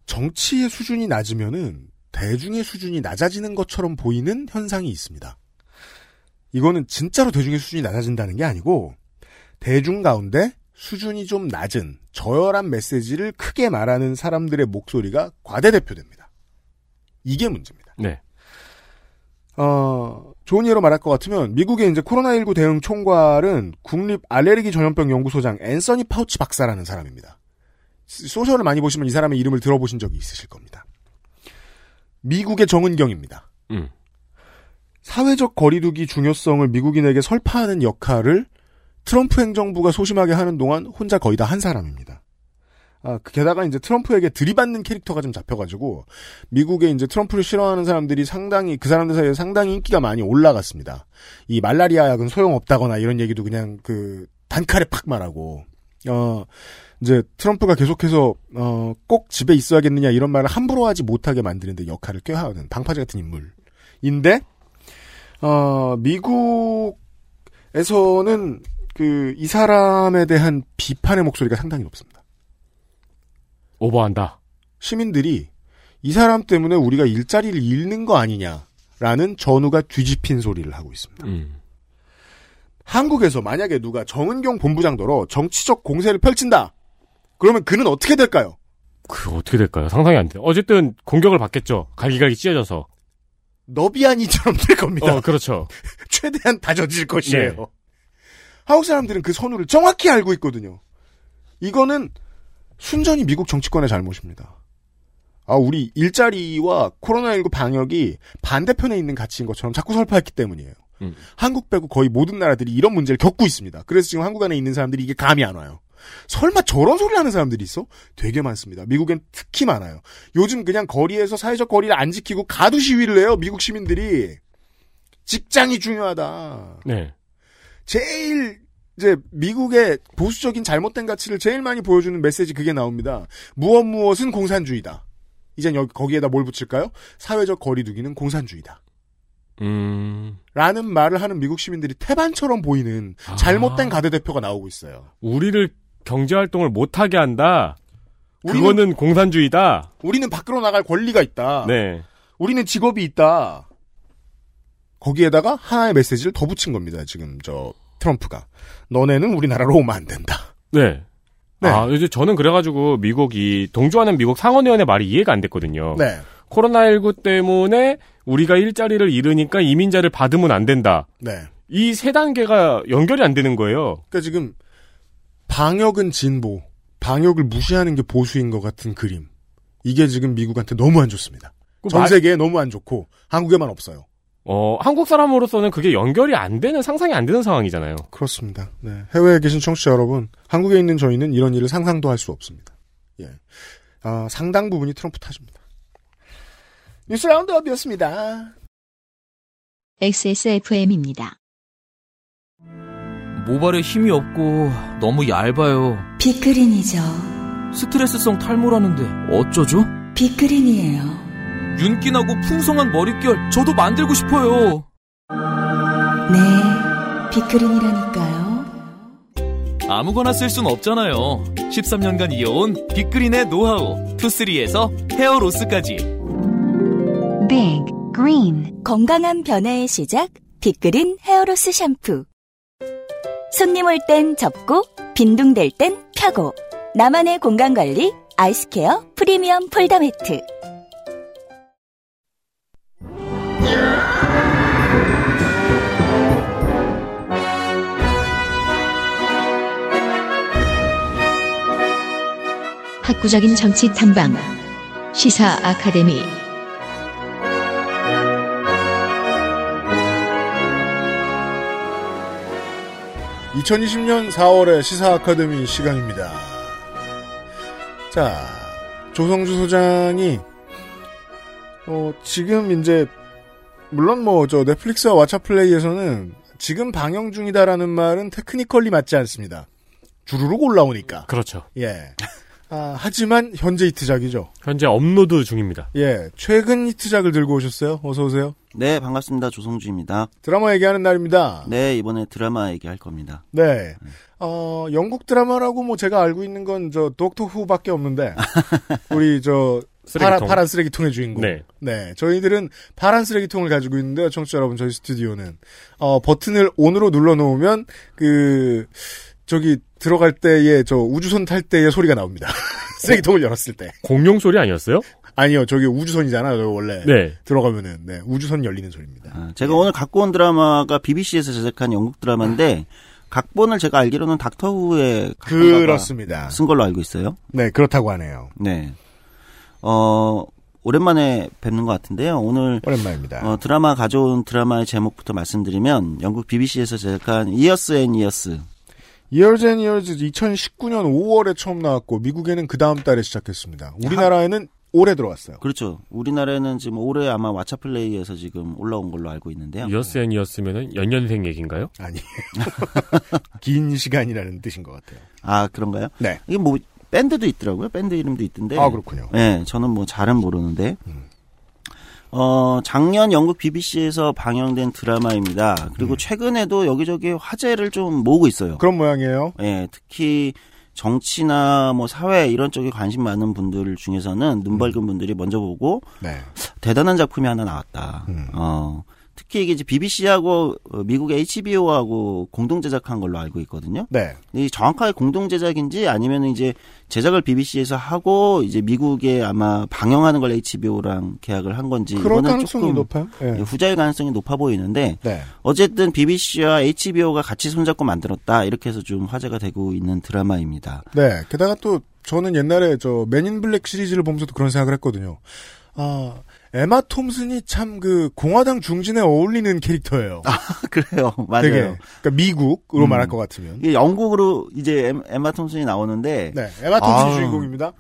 정치의 수준이 낮으면은 대중의 수준이 낮아지는 것처럼 보이는 현상이 있습니다. 이거는 진짜로 대중의 수준이 낮아진다는 게 아니고, 대중 가운데 수준이 좀 낮은 저열한 메시지를 크게 말하는 사람들의 목소리가 과대대표됩니다. 이게 문제입니다. 네. 어, 좋은 예로 말할 것 같으면 미국의 이제 코로나19 대응 총괄은 국립 알레르기 전염병 연구소장 앤서니 파우치 박사라는 사람입니다. 스- 소셜을 많이 보시면 이 사람의 이름을 들어보신 적이 있으실 겁니다. 미국의 정은경입니다. 음. 사회적 거리두기 중요성을 미국인에게 설파하는 역할을 트럼프 행정부가 소심하게 하는 동안 혼자 거의 다 한 사람입니다. 아, 그 게다가 이제 트럼프에게 들이받는 캐릭터가 좀 잡혀가지고 미국에 이제 트럼프를 싫어하는 사람들이 상당히 그 사람들 사이에 상당히 인기가 많이 올라갔습니다. 이 말라리아 약은 소용없다거나 이런 얘기도 그냥 그 단칼에 팍 말하고 어 이제 트럼프가 계속해서 어 꼭 집에 있어야겠느냐 이런 말을 함부로 하지 못하게 만드는데 역할을 꾀하는 방파제 같은 인물인데 어 미국에서는 그 이 사람에 대한 비판의 목소리가 상당히 높습니다. 오버한다. 시민들이 이 사람 때문에 우리가 일자리를 잃는 거 아니냐라는 전우가 뒤집힌 소리를 하고 있습니다. 음. 한국에서 만약에 누가 정은경 본부장더러 정치적 공세를 펼친다. 그러면 그는 어떻게 될까요? 그 어떻게 될까요? 상상이 안 돼요. 어쨌든 공격을 받겠죠. 갈기갈기 찢어져서. 너비아니처럼 될 겁니다. 어, 그렇죠. 최대한 다져질 것이에요. 네. 한국 사람들은 그 선우를 정확히 알고 있거든요. 이거는 순전히 미국 정치권의 잘못입니다. 아, 우리 일자리와 코로나19 방역이 반대편에 있는 가치인 것처럼 자꾸 설파했기 때문이에요. 음. 한국 빼고 거의 모든 나라들이 이런 문제를 겪고 있습니다. 그래서 지금 한국 안에 있는 사람들이 이게 감이 안 와요. 설마 저런 소리를 하는 사람들이 있어? 되게 많습니다. 미국엔 특히 많아요. 요즘 그냥 거리에서 사회적 거리를 안 지키고 가두 시위를 해요. 미국 시민들이. 직장이 중요하다. 네. 제일 이제 미국의 보수적인 잘못된 가치를 제일 많이 보여주는 메시지 그게 나옵니다. 무엇 무엇은 공산주의다. 이젠 여기 거기에다 뭘 붙일까요? 사회적 거리두기는 공산주의다. 음. 라는 말을 하는 미국 시민들이 태반처럼 보이는 잘못된 아. 가대 대표가 나오고 있어요. 우리를 경제 활동을 못하게 한다. 우리는, 그거는 공산주의다. 우리는 밖으로 나갈 권리가 있다. 네. 우리는 직업이 있다. 거기에다가 하나의 메시지를 더 붙인 겁니다. 지금 저 트럼프가 너네는 우리나라로 오면 안 된다. 네. 네. 아, 이제 저는 그래가지고 미국이 동조하는 미국 상원의원의 말이 이해가 안 됐거든요. 네. 코로나19 때문에 우리가 일자리를 잃으니까 이민자를 받으면 안 된다. 네. 이 세 단계가 연결이 안 되는 거예요. 그러니까 지금 방역은 진보, 방역을 무시하는 게 보수인 것 같은 그림. 이게 지금 미국한테 너무 안 좋습니다. 그전 말- 세계에 너무 안 좋고 한국에만 없어요. 어, 한국 사람으로서는 그게 연결이 안 되는 상상이 안 되는 상황이잖아요. 그렇습니다. 네. 해외에 계신 청취자 여러분, 한국에 있는 저희는 이런 일을 상상도 할 수 없습니다. 예. 아, 상당 부분이 트럼프 탓입니다. 뉴스 라운드업이었습니다. XSFM입니다. 모발에 힘이 없고 너무 얇아요. 빅그린이죠. 스트레스성 탈모라는데 어쩌죠? 빅그린이에요. 윤기나고 풍성한 머릿결 저도 만들고 싶어요. 네, 빅그린이라니까요. 아무거나 쓸 순 없잖아요. 13년간 이어온 빅그린의 노하우. 투쓰리에서 헤어로스까지. 빅 그린 건강한 변화의 시작 빅그린 헤어로스 샴푸. 손님 올 땐 접고 빈둥댈 땐 펴고 나만의 공간 관리 알스퀘어 프리미엄 폴더 매트. 학구적인 정치 탐방. 시사 아카데미. 이 2020년 4월의 시사 아카데미 시간입니다. 자, 조성주 소장이 어, 지금 이제 물론 뭐 저 넷플릭스와 왓챠 플레이에서는 지금 방영 중이다라는 말은 테크니컬리 맞지 않습니다. 주르륵 올라오니까. 그렇죠. 예. 아, 하지만 현재 히트작이죠. 현재 업로드 중입니다. 예. 최근 히트작을 들고 오셨어요. 어서 오세요. 네, 반갑습니다. 조성주입니다. 드라마 얘기하는 날입니다. 네, 이번에 드라마 얘기할 겁니다. 네. 어, 영국 드라마라고 뭐 제가 알고 있는 건 저 Doctor Who밖에 없는데 우리 저 파란, 쓰레기통. 파란 쓰레기통의 주인공. 네. 저희들은 파란 쓰레기통을 가지고 있는데요. 청취자 여러분, 저희 스튜디오는. 어, 버튼을 on으로 눌러 놓으면, 그, 저기, 들어갈 때에, 저, 우주선 탈 때의 소리가 나옵니다. 쓰레기통을 열었을 때. 공룡 소리 아니었어요? 아니요, 저기 우주선이잖아요, 원래. 네. 들어가면은, 네, 우주선 열리는 소리입니다. 아, 제가 오늘 갖고 온 드라마가 BBC에서 제작한 영국 드라마인데 각본을 제가 알기로는 Doctor Who의 그렇습니다. 쓴 걸로 알고 있어요. 네, 그렇다고 하네요. 네. 어, 오랜만에 뵙는 것 같은데요. 오늘 오랜만입니다. 어, 드라마 가져온 드라마의 제목부터 말씀드리면 영국 BBC에서 제작한 Years and Years. Years and Years 2019년 5월에 처음 나왔고, 미국에는 그 다음 달에 시작했습니다. 우리나라에는 올해 들어왔어요. 그렇죠. 우리나라에는 지금 올해 아마 왓챠플레이에서 지금 올라온 걸로 알고 있는데요. Years and Years면은 연년생 얘기인가요? 아니. 긴 시간이라는 뜻인 것 같아요. 아, 그런가요? 네. 이게 뭐 밴드도 있더라고요. 밴드 이름도 있던데. 아, 그렇군요. 네, 저는 뭐 잘은 모르는데. 음. 어, 작년 영국 BBC에서 방영된 드라마입니다. 그리고 음. 최근에도 여기저기 화제를 좀 모으고 있어요. 그런 모양이에요. 예, 특히 정치나 뭐 사회 이런 쪽에 관심 많은 분들 중에서는 눈 밝은 분들이 먼저 보고 네. 대단한 작품이 하나 나왔다. 음. 어, 특히 이게 이제 BBC하고 어, 미국 HBO하고 공동 제작한 걸로 알고 있거든요. 네. 이 정확하게 공동 제작인지 아니면 이제 제작을 BBC에서 하고 이제 미국에 아마 방영하는 걸 HBO랑 계약을 한 건지 이거는 가능성이 조금 높아요. 예. 예, 후자일 가능성이 높아 보이는데 네. 어쨌든 BBC와 HBO가 같이 손잡고 만들었다 이렇게 해서 좀 화제가 되고 있는 드라마입니다. 네. 게다가 또 저는 옛날에 저 맨인 블랙 시리즈를 보면서도 그런 생각을 했거든요. 아, 에마 톰슨이 참 그 공화당 중진에 어울리는 캐릭터예요. 그래요, 맞아요. 되게. 그러니까 미국으로 음. 말할 것 같으면. 이게 영국으로 이제 엠- 에마 톰슨이 나오는데 네. 에마 톰슨이 아. 주인공입니다.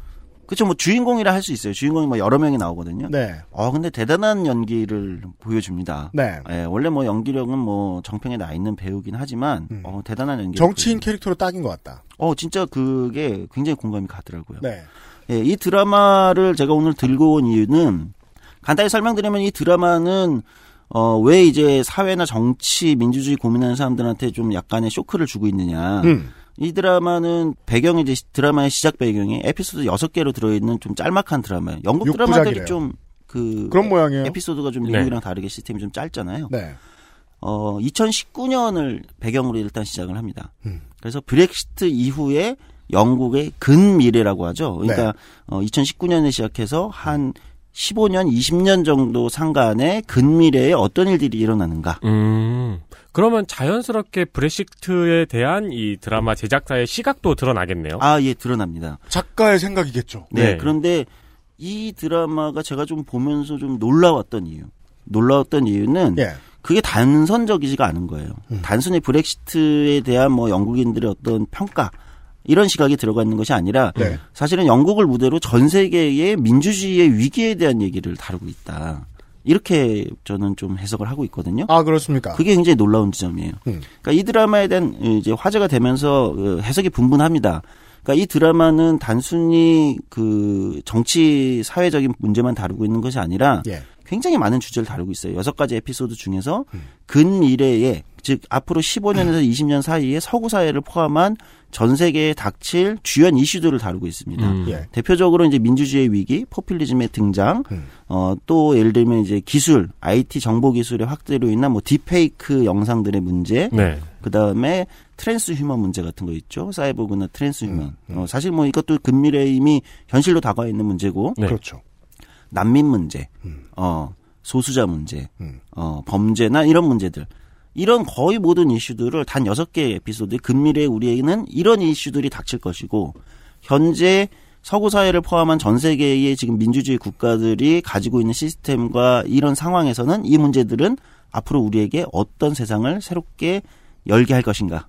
그쵸 뭐 주인공이라 할 수 있어요. 주인공이 뭐 여러 명이 나오거든요. 네. 어 근데 대단한 연기를 보여줍니다. 네. 예, 원래 뭐 연기력은 뭐 정평에 나 있는 배우긴 하지만 음. 어, 대단한 연기. 정치인 캐릭터로 딱인 것 같다. 어 진짜 그게 굉장히 공감이 가더라고요. 네. 예, 이 드라마를 제가 오늘 들고 온 이유는 간단히 설명드리면 이 드라마는 어, 왜 이제 사회나 정치, 민주주의 고민하는 사람들한테 좀 약간의 쇼크를 주고 있느냐. 음. 이 드라마는 배경이 이제 드라마의 시작 배경이 에피소드 6개로 들어있는 좀 짤막한 드라마예요. 영국 드라마들이 육부작이래요. 좀그 그런 모양이에요. 에피소드가 좀 네. 미국이랑 다르게 시스템이 좀 짧잖아요. 네. 어, 2019년을 배경으로 일단 시작을 합니다. 음. 그래서 브렉시트 이후에 영국의 근미래라고 하죠. 그러니까 네. 어, 2019년에 시작해서 한 15년, 20년 정도 상간에 근미래에 어떤 일들이 일어나는가. 음. 그러면 자연스럽게 브렉시트에 대한 이 드라마 제작자의 시각도 드러나겠네요. 아, 예, 드러납니다. 작가의 생각이겠죠. 네, 네. 그런데 이 드라마가 제가 좀 보면서 좀 놀라웠던 이유. 놀라웠던 이유는 예. 그게 단선적이지가 않은 거예요. 음. 단순히 브렉시트에 대한 뭐 영국인들의 어떤 평가 이런 시각이 들어가 있는 것이 아니라 네. 사실은 영국을 무대로 전 세계의 민주주의의 위기에 대한 얘기를 다루고 있다. 이렇게 저는 좀 해석을 하고 있거든요. 아 그렇습니까? 그게 굉장히 놀라운 지점이에요. 음. 그러니까 이 드라마에 대한 이제 화제가 되면서 어, 해석이 분분합니다. 그러니까 이 드라마는 단순히 그 정치 사회적인 문제만 다루고 있는 것이 아니라 예. 굉장히 많은 주제를 다루고 있어요. 여섯 가지 에피소드 중에서 음. 근미래에 즉 앞으로 15년에서 20년 사이에 서구 사회를 포함한 전 세계에 닥칠 주요 이슈들을 다루고 있습니다. 음. 예. 대표적으로 이제 민주주의 위기, 포퓰리즘의 등장, 음. 어, 또 예를 들면 이제 기술, IT 정보 기술의 확대로 인한 뭐 딥페이크 영상들의 문제, 네. 그 다음에 transhuman 문제 같은 거 있죠. 사이보그나 transhuman. 음, 음. 어, 사실 뭐 이것도 근미래에 이미 현실로 다가와 있는 문제고, 네. 그렇죠. 난민 문제, 음. 어, 소수자 문제, 음. 어, 범죄나 이런 문제들. 이런 거의 모든 이슈들을 단 여섯 개의 에피소드에 근미래에 우리에게는 이런 이슈들이 닥칠 것이고, 현재 서구 사회를 포함한 전 세계의 지금 민주주의 국가들이 가지고 있는 시스템과 이런 상황에서는 이 문제들은 앞으로 우리에게 어떤 세상을 새롭게 열게 할 것인가.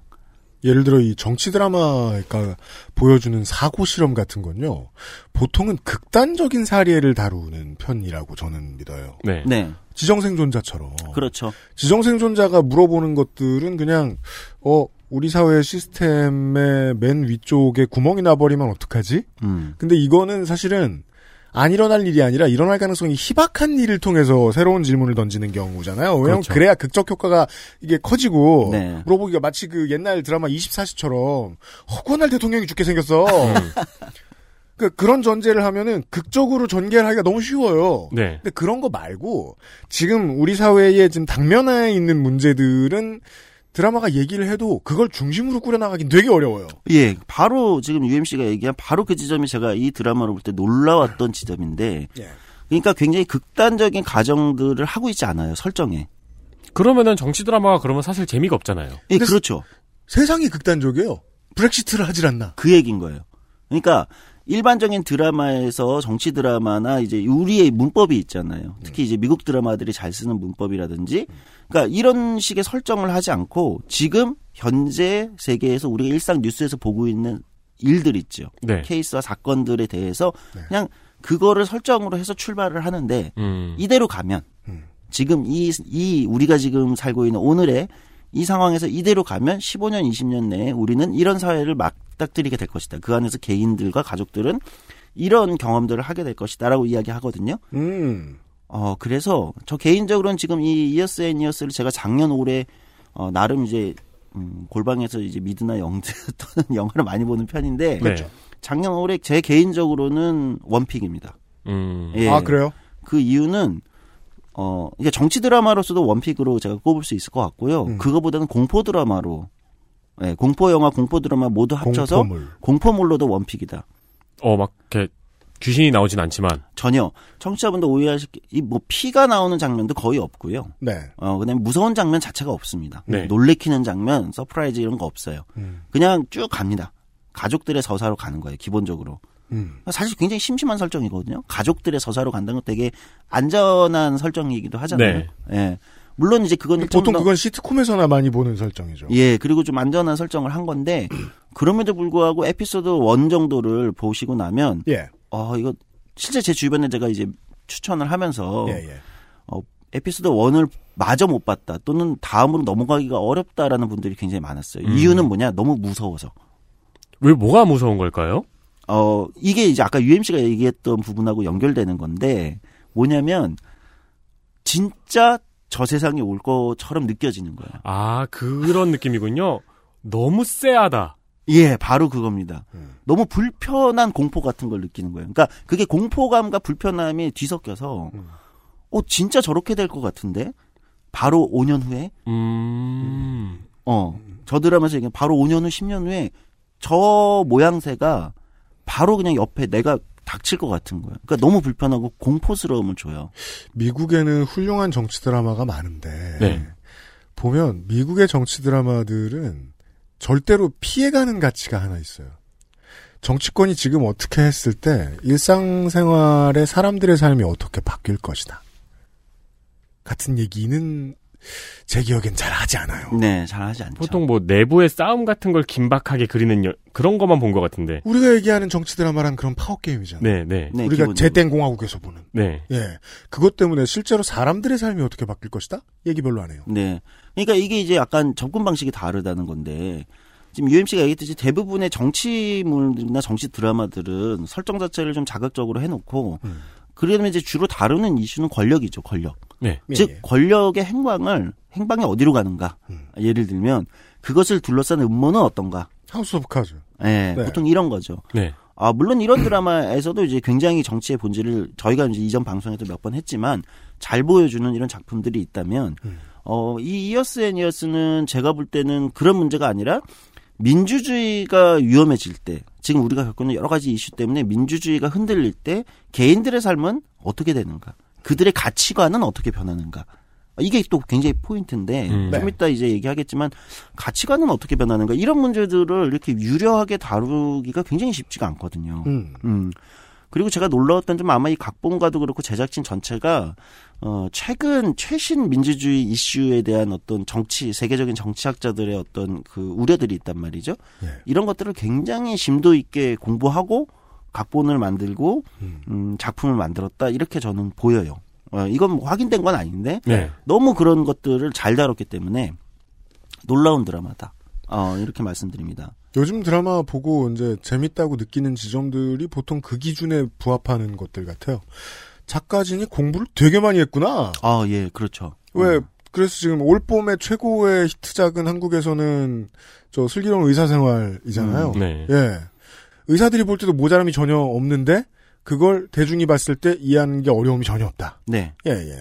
예를 들어 이 정치 드라마가 보여주는 사고 실험 같은 건요. 보통은 극단적인 사례를 다루는 편이라고 저는 믿어요. 네. 네. 지정생존자처럼. 그렇죠. 지정생존자가 물어보는 것들은 그냥 어 우리 사회 시스템의 맨 위쪽에 구멍이 나버리면 어떡하지? 음. 근데 이거는 사실은 안 일어날 일이 아니라 일어날 가능성이 희박한 일을 통해서 새로운 질문을 던지는 경우잖아요. 왜냐하면 그렇죠. 그래야 극적 효과가 이게 커지고 네. 물어보기가 마치 그 옛날 드라마 24시처럼 허구한 대통령이 죽게 생겼어. 그 그런 전제를 하면은 극적으로 전개를 하기가 너무 쉬워요. 네. 근데 그런 거 말고 지금 우리 사회에 지금 당면에 있는 문제들은 드라마가 얘기를 해도 그걸 중심으로 꾸려나가긴 되게 어려워요. 예, 바로 지금 UMC가 얘기한 바로 그 지점이 제가 이 드라마를 볼 때 놀라웠던 지점인데, 예. 그러니까 굉장히 극단적인 가정들을 하고 있지 않아요 설정에. 그러면은 정치 드라마가 그러면 사실 재미가 없잖아요. 예, 그렇죠. 세상이 극단적이에요. 브렉시트를 하질 않나. 그 얘기인 거예요. 그러니까 일반적인 드라마에서 정치 드라마나 이제 우리의 문법이 있잖아요. 특히 이제 미국 드라마들이 잘 쓰는 문법이라든지, 그러니까 이런 식의 설정을 하지 않고 지금 현재 세계에서 우리가 일상 뉴스에서 보고 있는 일들 있죠. 네. 케이스와 사건들에 대해서 네. 그냥 그거를 설정으로 해서 출발을 하는데 음. 이대로 가면 음. 지금 이, 이 우리가 지금 살고 있는 오늘의 이 상황에서 이대로 가면 15년, 20년 내에 우리는 이런 사회를 맞닥뜨리게 될 것이다. 그 안에서 개인들과 가족들은 이런 경험들을 하게 될 것이다라고 이야기하거든요. 음. 어, 그래서 저 개인적으로는 지금 이 이어스 앤 이어스를 제가 작년 올해 어, 나름 이제 음, 골방에서 이제 미드나 영드 또는 영화를 많이 보는 편인데 네. 작년 올해 제 개인적으로는 one pick입니다. 음. 예. 아 그래요? 그 이유는 어 이게 정치 드라마로서도 one pick으로 제가 꼽을 수 있을 것 같고요. 음. 그거보다는 공포 드라마로 예, 공포 영화, 공포 드라마 모두 합쳐서 공포물. 공포물. 로도 one pick이다. 어, 막, 이렇게, 귀신이 나오진 않지만. 전혀 청취자분들 오해하실 이 뭐 피가 나오는 장면도 거의 없고요. 네. 어 그 다음에 무서운 장면 자체가 없습니다. 네. 놀래키는 장면, surprise 이런 거 없어요. 음. 그냥 쭉 갑니다. 가족들의 서사로 가는 거예요, 기본적으로. 음. 사실 굉장히 심심한 설정이거든요. 가족들의 서사로 간다는 건 되게 안전한 설정이기도 하잖아요. 네. 예. 물론 이제 그건 좀 보통 더- 그건 시트콤에서나 많이 보는 설정이죠. 예, 그리고 좀 안전한 설정을 한 건데 그럼에도 불구하고 에피소드 1 정도를 보시고 나면 예. 어 이거 실제 제 주변에 제가 이제 추천을 하면서 예, 예. 어, 에피소드 1을 마저 못 봤다 또는 다음으로 넘어가기가 어렵다라는 분들이 굉장히 많았어요. 음. 이유는 뭐냐? 너무 무서워서. 왜, 뭐가 무서운 걸까요? 어, 이게 이제 아까 UMC가 얘기했던 부분하고 연결되는 건데 뭐냐면 진짜 저 세상이 올 것처럼 느껴지는 거예요. 아, 그런 느낌이군요. 너무 쎄하다. 예, 바로 그겁니다. 음. 너무 불편한 공포 같은 걸 느끼는 거예요. 그러니까 그게 공포감과 불편함이 뒤섞여서 음. 어 진짜 저렇게 될 것 같은데 바로 5년 후에 음. 어, 저 드라마에서 얘기한 바로 5년 후, 10년 후에 저 모양새가 바로 그냥 옆에 내가 닥칠 것 같은 거예요. 그러니까 너무 불편하고 공포스러움을 줘요. 미국에는 훌륭한 정치 드라마가 많은데 네. 보면 미국의 정치 드라마들은 절대로 피해가는 가치가 하나 있어요. 정치권이 지금 어떻게 했을 때 일상생활의 사람들의 삶이 어떻게 바뀔 것이다. 같은 얘기는 제 기억엔 잘 하지 않아요. 네, 잘 하지 않죠. 보통 뭐 내부의 싸움 같은 걸 긴박하게 그리는 여- 그런 것만 본 것 같은데. 우리가 얘기하는 정치 드라마란 그런 파워 게임이잖아요. 네, 네. 네, 우리가. 제땡 공화국에서 보는. 네. 예. 그것 때문에 실제로 사람들의 삶이 어떻게 바뀔 것이다? 얘기 별로 안 해요. 네. 그러니까 이게 이제 약간 접근 방식이 다르다는 건데 지금 UMC가 얘기했듯이 대부분의 정치물이나 정치 드라마들은 설정 자체를 좀 자극적으로 해놓고 음. 그러면 이제 주로 다루는 이슈는 권력이죠, 권력. 네. 즉 예, 예. 권력의 행방을 행방이 어디로 가는가. 음. 예를 들면 그것을 둘러싼 음모는 어떤가. House of Cards. 예, 네. 보통 이런 거죠. 네. 아, 물론 이런 드라마에서도 이제 굉장히 정치의 본질을 저희가 이제 이전 방송에도 몇 번 했지만 잘 보여주는 이런 작품들이 있다면, 음. 어, 이 이어스 앤 이어스는 제가 볼 때는 그런 문제가 아니라 민주주의가 위험해질 때, 지금 우리가 겪고 있는 여러 가지 이슈 때문에 민주주의가 흔들릴 때 개인들의 삶은 어떻게 되는가? 그들의 가치관은 어떻게 변하는가? 이게 또 굉장히 포인트인데 음. 좀 이따 이제 얘기하겠지만 가치관은 어떻게 변하는가 이런 문제들을 이렇게 유려하게 다루기가 굉장히 쉽지가 않거든요. 음. 음. 그리고 제가 놀라웠던 점 아마 이 각본가도 그렇고 제작진 전체가 어 최근 최신 민주주의 이슈에 대한 어떤 정치 세계적인 정치학자들의 어떤 그 우려들이 있단 말이죠. 예. 이런 것들을 굉장히 심도 있게 공부하고 각본을 만들고 음. 음 작품을 만들었다 이렇게 저는 보여요. 어 이건 뭐 확인된 건 아닌데 네. 너무 그런 것들을 잘 다뤘기 때문에 놀라운 드라마다. 어 이렇게 말씀드립니다. 요즘 드라마 보고 이제 재밌다고 느끼는 지점들이 보통 그 기준에 부합하는 것들 같아요. 작가진이 공부를 되게 많이 했구나. 아 예 그렇죠. 왜 어. 그래서 지금 올 봄의 최고의 히트작은 한국에서는 저 슬기로운 의사생활이잖아요. 음, 네. 예. 의사들이 볼 때도 모자람이 전혀 없는데 그걸 대중이 봤을 때 이해하는 게 어려움이 전혀 없다. 네. 예, 예.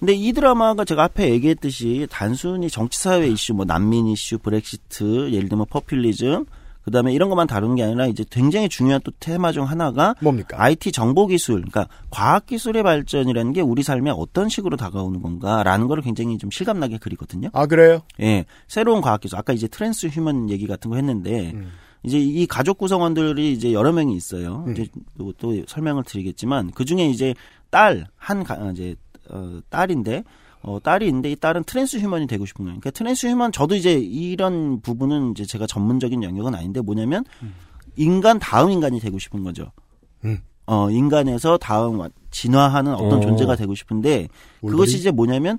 근데 이 드라마가 제가 앞에 얘기했듯이 단순히 정치사회 이슈, 뭐 난민 이슈, 브렉시트, 예를 들면 퍼퓰리즘, 그 다음에 이런 것만 다루는 게 아니라 이제 굉장히 중요한 또 테마 중 하나가 뭡니까? IT 정보 기술, 그러니까 과학 기술의 발전이라는 게 우리 삶에 어떤 식으로 다가오는 건가라는 거를 굉장히 좀 실감나게 그리거든요. 아, 그래요? 예. 새로운 과학 기술, 아까 이제 transhuman 얘기 같은 거 했는데, 음. 이제 이 가족 구성원들이 이제 여러 명이 있어요. 음. 이제 또, 또 설명을 드리겠지만 그 중에 이제 딸 한 이제 어, 딸인데 어, 딸이 있는데 이 딸은 transhuman이 되고 싶은 거예요. 그러니까 transhuman 저도 이제 이런 부분은 이제 제가 전문적인 영역은 아닌데 뭐냐면 인간 다음 인간이 되고 싶은 거죠. 음. 어, 인간에서 다음 와- 진화하는 어떤 어. 존재가 되고 싶은데 그것이 이제 뭐냐면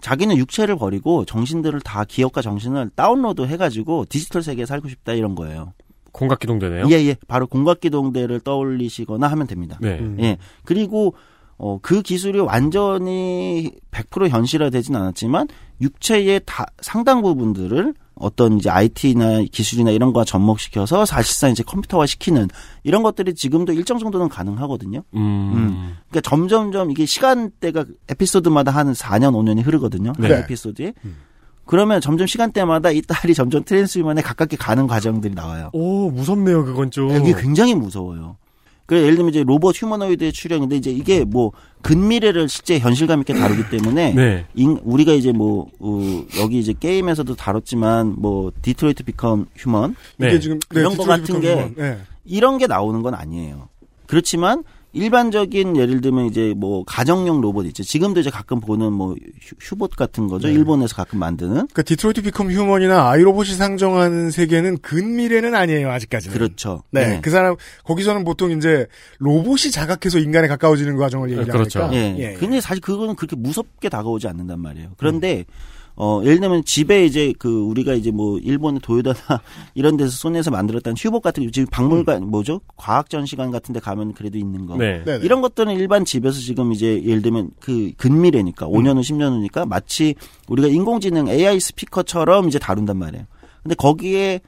자기는 육체를 버리고 정신들을 다 기억과 정신을 다운로드 해가지고 디지털 세계에 살고 싶다 이런 거예요. 공각기동되네요. 예, 예. 바로 공각기동대를 떠올리시거나 하면 됩니다. 네. 음. 예. 그리고 어, 그 기술이 완전히 100% 현실화되진 않았지만 육체의 다, 상당 부분들을 어떤 이제 IT나 기술이나 이런 거와 접목시켜서 사실상 이제 컴퓨터화 시키는 이런 것들이 지금도 일정 정도는 가능하거든요. 음. 그러니까 점점점 이게 시간대가 에피소드마다 한 4년, 5년이 흐르거든요. 한 네. 에피소드에. 그러면 점점 시간대마다 이 딸이 점점 transhuman에 가깝게 가는 과정들이 나와요. 오, 무섭네요, 그건 좀. 이게 굉장히 무서워요. 그래 예를 들면 이제 로봇 휴머노이드의 출현인데 이제 이게 뭐 근미래를 실제 현실감 있게 다루기 때문에 네. 인- 우리가 이제 뭐 어, 여기 이제 게임에서도 다뤘지만 뭐 Detroit Become Human 네. 이게 지금 네, 이런 거 같은 게 human. 예. 이런 게 나오는 건 아니에요. 그렇지만 일반적인 예를 들면 이제 뭐 가정용 로봇 있죠. 지금도 이제 가끔 보는 뭐 휴- 휴보 같은 거죠. 네. 일본에서 가끔 만드는 그러니까 Detroit Become Human이나 I, Robot이 상정하는 세계는 근미래는 아니에요, 아직까지는. 그렇죠. 네, 네. 그 사람 거기서는 보통 이제 로봇이 자각해서 인간에 가까워지는 과정을 얘기하니까. 그렇죠. 예. 예, 예. 근데 사실 그거는 그렇게 무섭게 다가오지 않는단 말이에요. 그런데 어 예를 들면 집에 이제 그 우리가 이제 뭐 일본의 도요다나 이런 데서 소니에서 만들었다는 휴보 같은 게 지금 박물관 뭐죠? 과학 전시관 같은 데 가면 그래도 있는 거. 네. 네네. 이런 것들은 일반 집에서 지금 이제 예를 들면 그 근미래니까 5년 후 10년 후니까 마치 우리가 인공지능 AI 스피커처럼 이제 다룬단 말이에요. 근데 거기에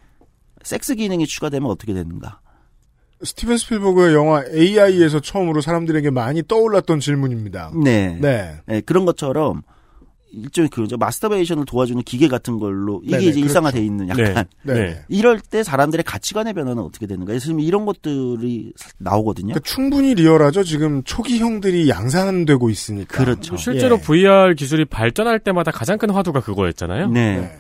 섹스 기능이 추가되면 어떻게 되는가? 스티븐 스필버그의 영화 AI에서 처음으로 사람들에게 많이 떠올랐던 질문입니다. 네. 네. 네, 그런 것처럼 일종의 그죠 마스터베이션을 도와주는 기계 같은 걸로 이게 네네, 이제 일상화돼 그렇죠. 있는 약간 네. 네. 이럴 때 사람들의 가치관의 변화는 어떻게 되는가? 그래서 이런 것들이 나오거든요. 그러니까 충분히 리얼하죠. 지금 초기형들이 양산되고 있으니까. 그렇죠. 실제로 예. VR 기술이 발전할 때마다 가장 큰 화두가 그거였잖아요. 네.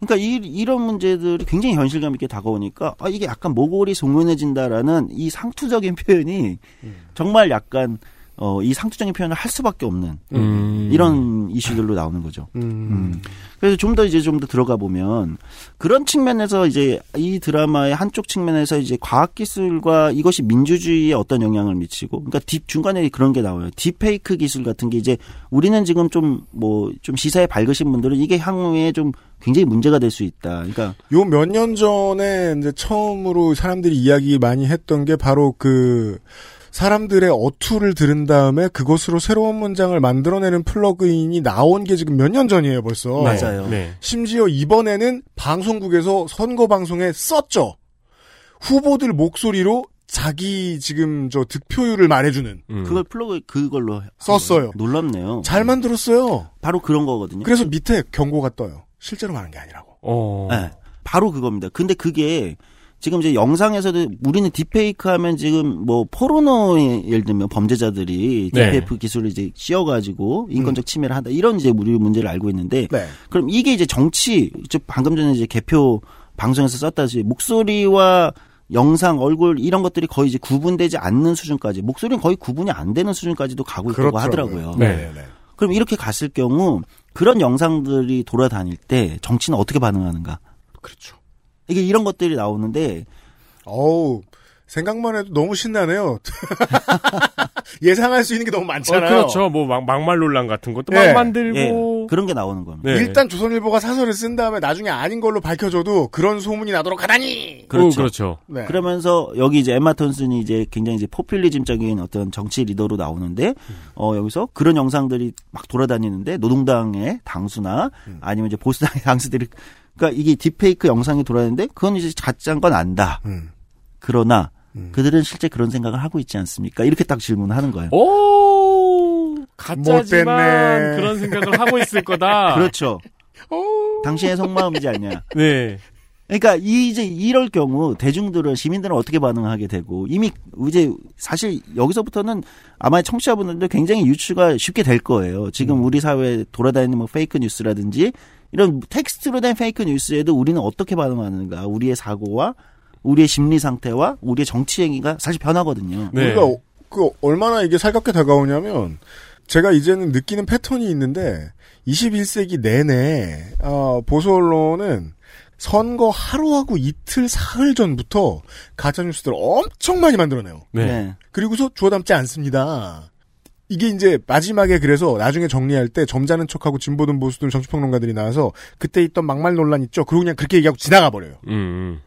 그러니까 이, 이런 문제들이 굉장히 현실감 있게 다가오니까 아, 이게 약간 모골이 송연해진다라는 이 상투적인 표현이 정말 약간 어, 이 상투적인 표현을 할 수밖에 없는 음. 이런 이슈들로 나오는 거죠. 음. 음. 그래서 좀 더 이제 좀 더 들어가 보면 그런 측면에서 이제 이 드라마의 한쪽 측면에서 이제 과학 기술과 이것이 민주주의에 어떤 영향을 미치고 그러니까 딥 중간에 그런 게 나와요. 딥페이크 기술 같은 게 이제 우리는 지금 좀 뭐 좀 시사에 밝으신 분들은 이게 향후에 좀 굉장히 문제가 될 수 있다. 그러니까 요 몇 년 전에 이제 처음으로 사람들이 이야기 많이 했던 게 바로 그 사람들의 어투를 들은 다음에 그것으로 새로운 문장을 만들어내는 플러그인이 나온 게 지금 몇 년 전이에요, 벌써. 맞아요. 네. 심지어 이번에는 방송국에서 선거 방송에 썼죠. 후보들 목소리로 자기 지금 저 득표율을 말해주는. 음. 그걸 플러그 그걸로 한 썼어요. 놀랍네요. 잘 만들었어요. 바로 그런 거거든요. 그래서 밑에 경고가 떠요. 실제로 많은 게 아니라고. 어. 네, 바로 그겁니다. 근데 그게 지금 이제 영상에서도 우리는 딥페이크 하면 지금 뭐 포르노에 예를 들면 범죄자들이 네. 딥페이크 기술을 이제 씌워가지고 인권적 침해를 한다 이런 이제 우리 문제를 알고 있는데 네. 그럼 이게 이제 정치 즉 방금 전에 이제 개표 방송에서 썼다시 목소리와 영상, 얼굴 이런 것들이 거의 이제 구분되지 않는 수준까지 목소리는 거의 구분이 안 되는 수준까지도 가고 있다고 하더라고요. 네. 네. 그럼 이렇게 갔을 경우 그런 영상들이 돌아다닐 때 정치는 어떻게 반응하는가? 그렇죠. 이게 이런 것들이 나오는데 어우, 생각만 해도 너무 신나네요. 예상할 수 있는 게 너무 어, 많잖아요. 그렇죠. 뭐 막, 막말 논란 같은 것도 예. 막 만들고. 예, 그런 게 나오는 겁니다. 네. 일단 조선일보가 사설을 쓴 다음에 나중에 아닌 걸로 밝혀져도 그런 소문이 나도록 하다니. 그렇죠. 어, 그렇죠. 네. 그러면서 여기 이제 엠마 톤슨이 이제 굉장히 이제 포퓰리즘적인 어떤 정치 리더로 나오는데 어 여기서 그런 영상들이 막 돌아다니는데 노동당의 당수나 아니면 이제 보수당의 당수들이 그러니까 이게 딥페이크 영상이 돌아다니는데 그건 이제 가짜인 건 안다. 음. 그러나 그들은 실제 그런 생각을 하고 있지 않습니까? 이렇게 딱 질문을 하는 거예요. 오, 가짜지만. 그런 생각을 하고 있을 거다. 그렇죠. 당신의 속마음이지 않냐. 네. 그러니까 이 이제 이럴 경우 대중들은 시민들은 어떻게 반응하게 되고 이미 이제 사실 여기서부터는 아마 청취자분들도 굉장히 유추가 쉽게 될 거예요. 지금 우리 사회에 돌아다니는 뭐 fake news라든지 이런 텍스트로 된 fake news에도 우리는 어떻게 반응하는가, 우리의 사고와 우리의 심리 상태와 우리의 정치 행위가 사실 변하거든요. 네. 우리가 어- 그 얼마나 이게 살갑게 다가오냐면 제가 이제는 느끼는 패턴이 있는데 21세기 내내 어, 보수 언론은 선거 하루하고 이틀 사흘 전부터 가짜 뉴스들 엄청 많이 만들어내요. 네. 네. 그리고서 주워 담지 않습니다. 이게 이제 마지막에 그래서 나중에 정리할 때 점잖은 척하고 진보든 보수든 정치평론가들이 나와서 그때 있던 막말 논란 있죠. 그리고 그냥 그렇게 얘기하고 지나가 버려요. 음, 음.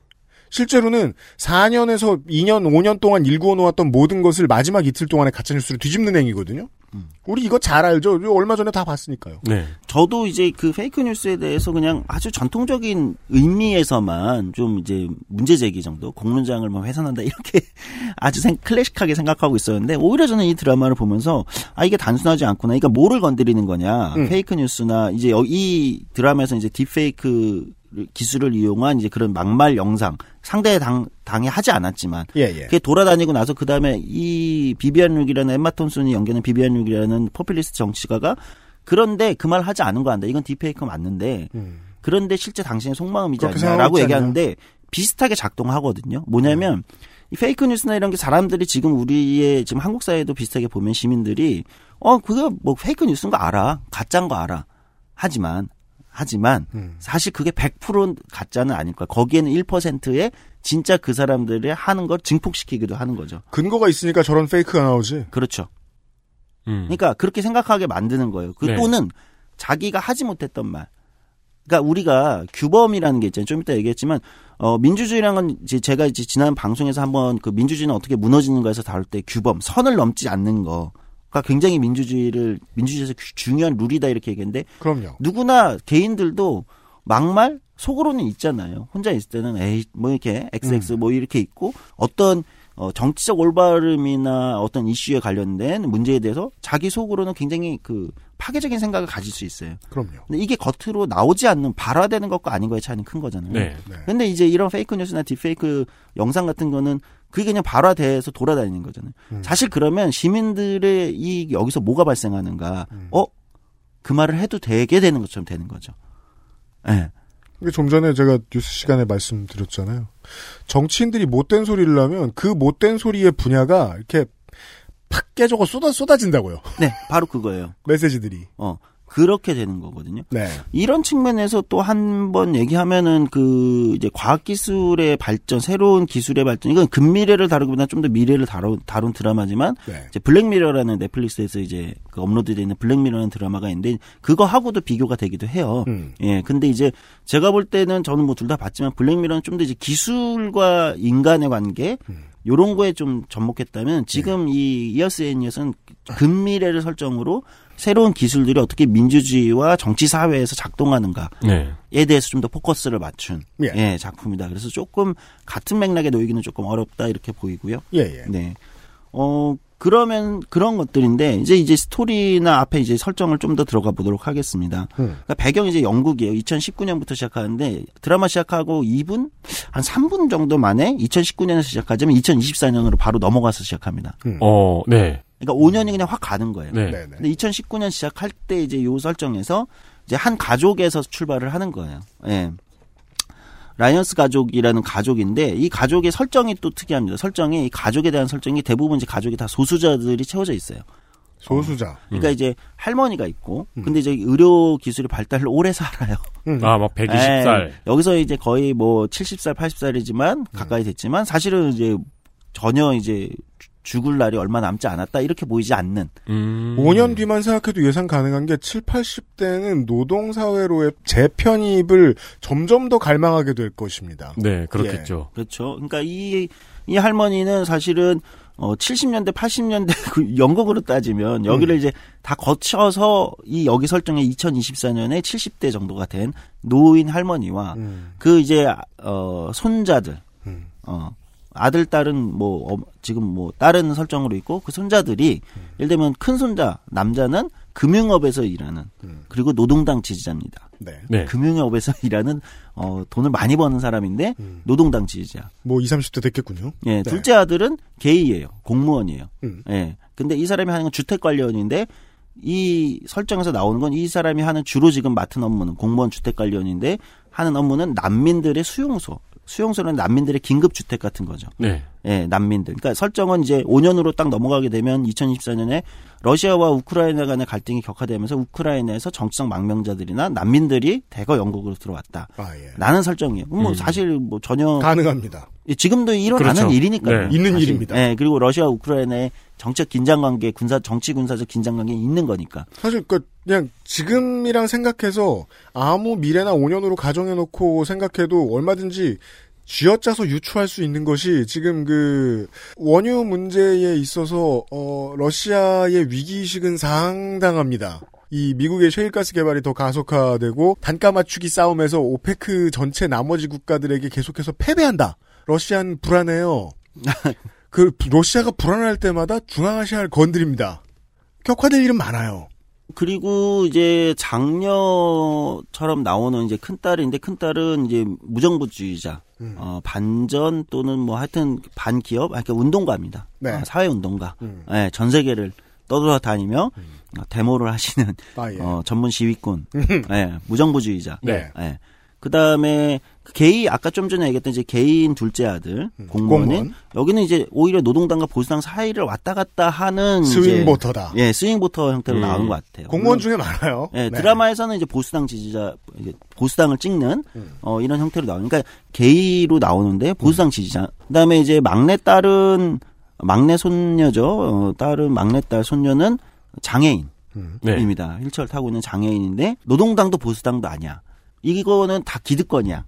실제로는 4년에서 2년, 5년 동안 일구어 놓았던 모든 것을 마지막 이틀 동안에 가짜뉴스를 뒤집는 행위거든요. 우리 이거 잘 알죠? 얼마 전에 다 봤으니까요. 네. 저도 이제 그 fake news에 대해서 그냥 아주 전통적인 의미에서만 좀 이제 문제 제기 정도 공론장을 뭐 훼손한다 이렇게 아주 생, 클래식하게 생각하고 있었는데 오히려 저는 이 드라마를 보면서 아 이게 단순하지 않구나. 그러니까 뭐를 건드리는 거냐. 음. fake news나 이제 여- 이 드라마에서 이제 딥페이크 기술을 이용한 이제 그런 막말 영상 상대 당 당에 하지 않았지만 예, 예. 그게 돌아다니고 나서 그 다음에 이 비비안 룩이라는 엠마 톰슨이 연기하는 비비안 룩이라는 포퓰리스트 정치가가 그런데 그 말 하지 않은 거 안다. 이건 딥페이크 맞는데 음. 그런데 실제 당신의 속마음이지 않냐라고 얘기하는데 비슷하게 작동하거든요. 뭐냐면 이 페이크 뉴스나 이런 게 사람들이 지금 우리의 지금 한국 사회도 비슷하게 보면 시민들이 어 그거 뭐 페이크 뉴스인 거 알아 가짜인 거 알아 하지만 하지만 음. 사실 그게 100% 가짜는 아닐 거야. 거기에는 1%의 진짜 그 사람들의 하는 걸 증폭시키기도 하는 거죠. 근거가 있으니까 저런 페이크가 나오지. 그렇죠. 음. 그러니까 그렇게 생각하게 만드는 거예요. 그 네. 또는 자기가 하지 못했던 말. 그러니까 우리가 규범이라는 게 있잖아요. 좀 이따 얘기했지만 어 민주주의라는 건 이제 제가 이제 지난 방송에서 한번 그 민주주의는 어떻게 무너지는가에서 다룰 때 규범, 선을 넘지 않는 거 가 굉장히 민주주의를 민주주의에서 규- 중요한 룰이다 이렇게 얘기했는데 그럼요. 누구나 개인들도 막말 속으로는 있잖아요. 혼자 있을 때는 에이 뭐 이렇게 XX 뭐 이렇게 있고 어떤 어, 정치적 올바름이나 어떤 이슈에 관련된 문제에 대해서 자기 속으로는 굉장히 그 파괴적인 생각을 가질 수 있어요. 그럼요. 근데 이게 겉으로 나오지 않는 발화되는 것과 아닌 거의 차이는 큰 거잖아요. 네. 근데 이제 이런 페이크 뉴스나 딥페이크 영상 같은 거는 그게 그냥 발화돼서 돌아다니는 거잖아요. 음. 사실 그러면 시민들의 이 여기서 뭐가 발생하는가? 음. 어? 그 말을 해도 되게 되는 것처럼 되는 거죠. 예. 이게 좀 전에 제가 뉴스 시간에 말씀드렸잖아요. 정치인들이 못된 소리를 하면 그 못된 소리의 분야가 이렇게 팍 깨져고 쏟아, 쏟아진다고요. 네, 바로 그거예요. 메시지들이. 어. 그렇게 되는 거거든요. 네. 이런 측면에서 또 한 번 얘기하면은 그 이제 과학 기술의 발전, 새로운 기술의 발전, 이건 근미래를 다루기보다 좀 더 미래를 다룬, 다룬 드라마지만 네. 이제 블랙미러라는 넷플릭스에서 이제 그 업로드되어 있는 블랙미러라는 드라마가 있는데 그거하고도 비교가 되기도 해요. 음. 예. 근데 이제 제가 볼 때는 저는 뭐 둘 다 봤지만 블랙미러는 좀 더 이제 기술과 인간의 관계 요런 거에 좀 접목했다면 지금 이 이어스 애니어스는 근미래를 설정으로 새로운 기술들이 어떻게 민주주의와 정치 사회에서 작동하는가에 네. 대해서 좀 더 포커스를 맞춘 예. 예, 작품이다. 그래서 조금 같은 맥락에 놓이기는 조금 어렵다 이렇게 보이고요. 예, 예. 네. 어 그러면 그런 것들인데 이제 이제 스토리나 앞에 이제 설정을 좀 더 들어가 보도록 하겠습니다. 음. 그러니까 배경이 이제 영국이에요. 2019년부터 시작하는데 드라마 시작하고 2분 한 3분 정도 만에 2019년에서 시작하자면 2024년으로 바로 넘어가서 시작합니다. 어, 네. 그러니까 5년이 그냥 확 가는 거예요. 네. 네, 네. 근데 2019년 시작할 때 이제 요 설정에서 이제 한 가족에서 출발을 하는 거예요. 예. 라이언스 가족이라는 가족인데 이 가족의 설정이 또 특이합니다. 설정이 이 가족에 대한 설정이 대부분 이제 가족이 다 소수자들이 채워져 있어요. 소수자. 그러니까 이제 할머니가 있고 근데 이제 의료 기술이 발달을 오래 살아요. 음. 아, 막 120살. 예, 여기서 이제 거의 뭐 70살, 80살이지만 가까이 됐지만 사실은 이제 전혀 이제 죽을 날이 얼마 남지 않았다 이렇게 보이지 않는 음. 5년 뒤만 생각해도 예상 가능한 게 7, 80대는 노동 사회로의 재편입을 점점 더 갈망하게 될 것입니다. 네, 그렇겠죠. 그렇죠. 그러니까 이, 이 할머니는 사실은 어 70년대, 80년대 그 영국으로 따지면 여기를 이제 다 거쳐서 이 여기 설정에 2024년에 70대 정도가 된 노인 할머니와 음. 그 이제 어 손자들 음. 어 아들 딸은 뭐 어, 지금 뭐 다른 설정으로 있고 그 손자들이 예를 들면 큰 손자 남자는 금융업에서 일하는 그리고 노동당 지지자입니다. 네. 네. 금융업에서 일하는 어 돈을 많이 버는 사람인데 음. 노동당 지지자. 뭐 20, 30대 됐겠군요. 예, 네. 둘째 아들은 게이예요. 공무원이에요. 음. 예. 근데 이 사람이 하는 건 주택 관련인데 이 설정에서 나오는 건 이 사람이 하는 주로 지금 맡은 업무는 공무원 주택 관련인데 하는 업무는 난민들의 수용소. 수용소는 난민들의 긴급 주택 같은 거죠. 네. 예, 난민들. 그러니까 설정은 이제 5년으로 딱 넘어가게 되면 2024년에 러시아와 우크라이나 간의 갈등이 격화되면서 우크라이나에서 정치적 망명자들이나 난민들이 대거 영국으로 들어왔다. 아, 예. 라는 설정이에요. 뭐 음. 사실 뭐 전혀 가능합니다. 예, 지금도 일어나는 그렇죠. 일이니까요. 네. 있는 사실. 일입니다. 예, 그리고 러시아 우크라이나의 정책 긴장 관계, 군사 정치 군사적 긴장 관계 있는 거니까. 사실 그 그냥 지금이랑 생각해서 아무 미래나 5년으로 가정해 놓고 생각해도 얼마든지 쥐어짜서 유추할 수 있는 것이 지금 그 원유 문제에 있어서 어 러시아의 위기 의식은 상당합니다. 이 미국의 셰일가스 개발이 더 가속화되고 단가 맞추기 싸움에서 오페크 전체 나머지 국가들에게 계속해서 패배한다. 러시아는 불안해요. 그 러시아가 불안할 때마다 중앙아시아를 건드립니다. 격화될 일은 많아요. 그리고 이제 장녀처럼 나오는 이제 큰 딸인데 큰 딸은 이제 무정부주의자, 음. 어, 반전 또는 뭐 하여튼 반기업, 아, 그러니까 운동가입니다. 네. 어, 사회 운동가. 음. 예, 전 세계를 떠돌아다니며 어, 데모를 하시는 아, 예. 어, 전문 시위꾼, 예, 무정부주의자. 네. 예. 그 다음에 게이 아까 좀 전에 얘기했던 이제 개인 둘째 아들 공무원인 공무원. 여기는 이제 오히려 노동당과 보수당 사이를 왔다 갔다 하는 스윙보터다. 예, 스윙보터 형태로 음. 나오는 것 같아요. 공무원 물론, 중에 많아요. 예, 네. 드라마에서는 이제 보수당 지지자 보수당을 찍는 음. 어 이런 형태로 나오니까 그러니까 게이로 나오는데 보수당 지지자. 그다음에 이제 막내 딸은 막내 손녀죠. 어, 딸은 막내 딸 손녀는 장애인. 음. 네. 입니다. 휠체어 타고 있는 장애인인데 노동당도 보수당도 아니야. 이거는 다 기득권이야.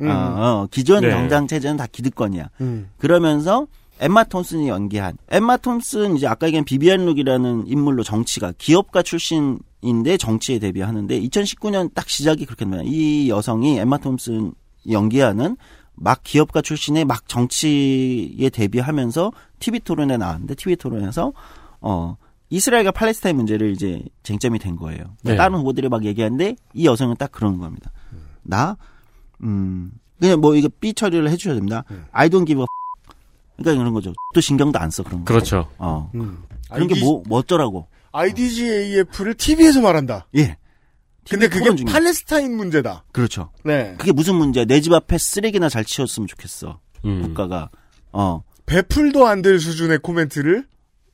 음. 어, 어, 기존 네. 정당 체제는 다 기득권이야. 음. 그러면서 엠마 톰슨이 연기한 엠마 톰슨 이제 아까 얘기한 비비안 룩이라는 인물로 정치가 기업가 출신인데 정치에 데뷔하는데 2019년 딱 시작이 그렇게 됩니다. 이 여성이 엠마 톰슨 연기하는 막 기업가 출신의 막 정치에 데뷔하면서 TV 토론에 나왔는데 TV 토론에서 어 이스라엘과 팔레스타인 문제를 이제 쟁점이 된 거예요. 네. 다른 후보들이 막 얘기하는데 이 여성은 딱 그런 겁니다. 나 음, 그냥 뭐 이거 삐 처리를 해주셔야 됩니다. I don't give a f- 그러니까 그런 거죠. 또 신경도 안 써 그런 거. 그렇죠. 어. 음. 그런 게 뭐, 뭐 어쩌라고. IDGAF를 TV에서 말한다. 예. 근데 그게 중에. 팔레스타인 문제다. 그렇죠. 네. 그게 무슨 문제야? 내 집 앞에 쓰레기나 잘 치웠으면 좋겠어. 음. 국가가. 어. 배풀도 안 될 수준의 코멘트를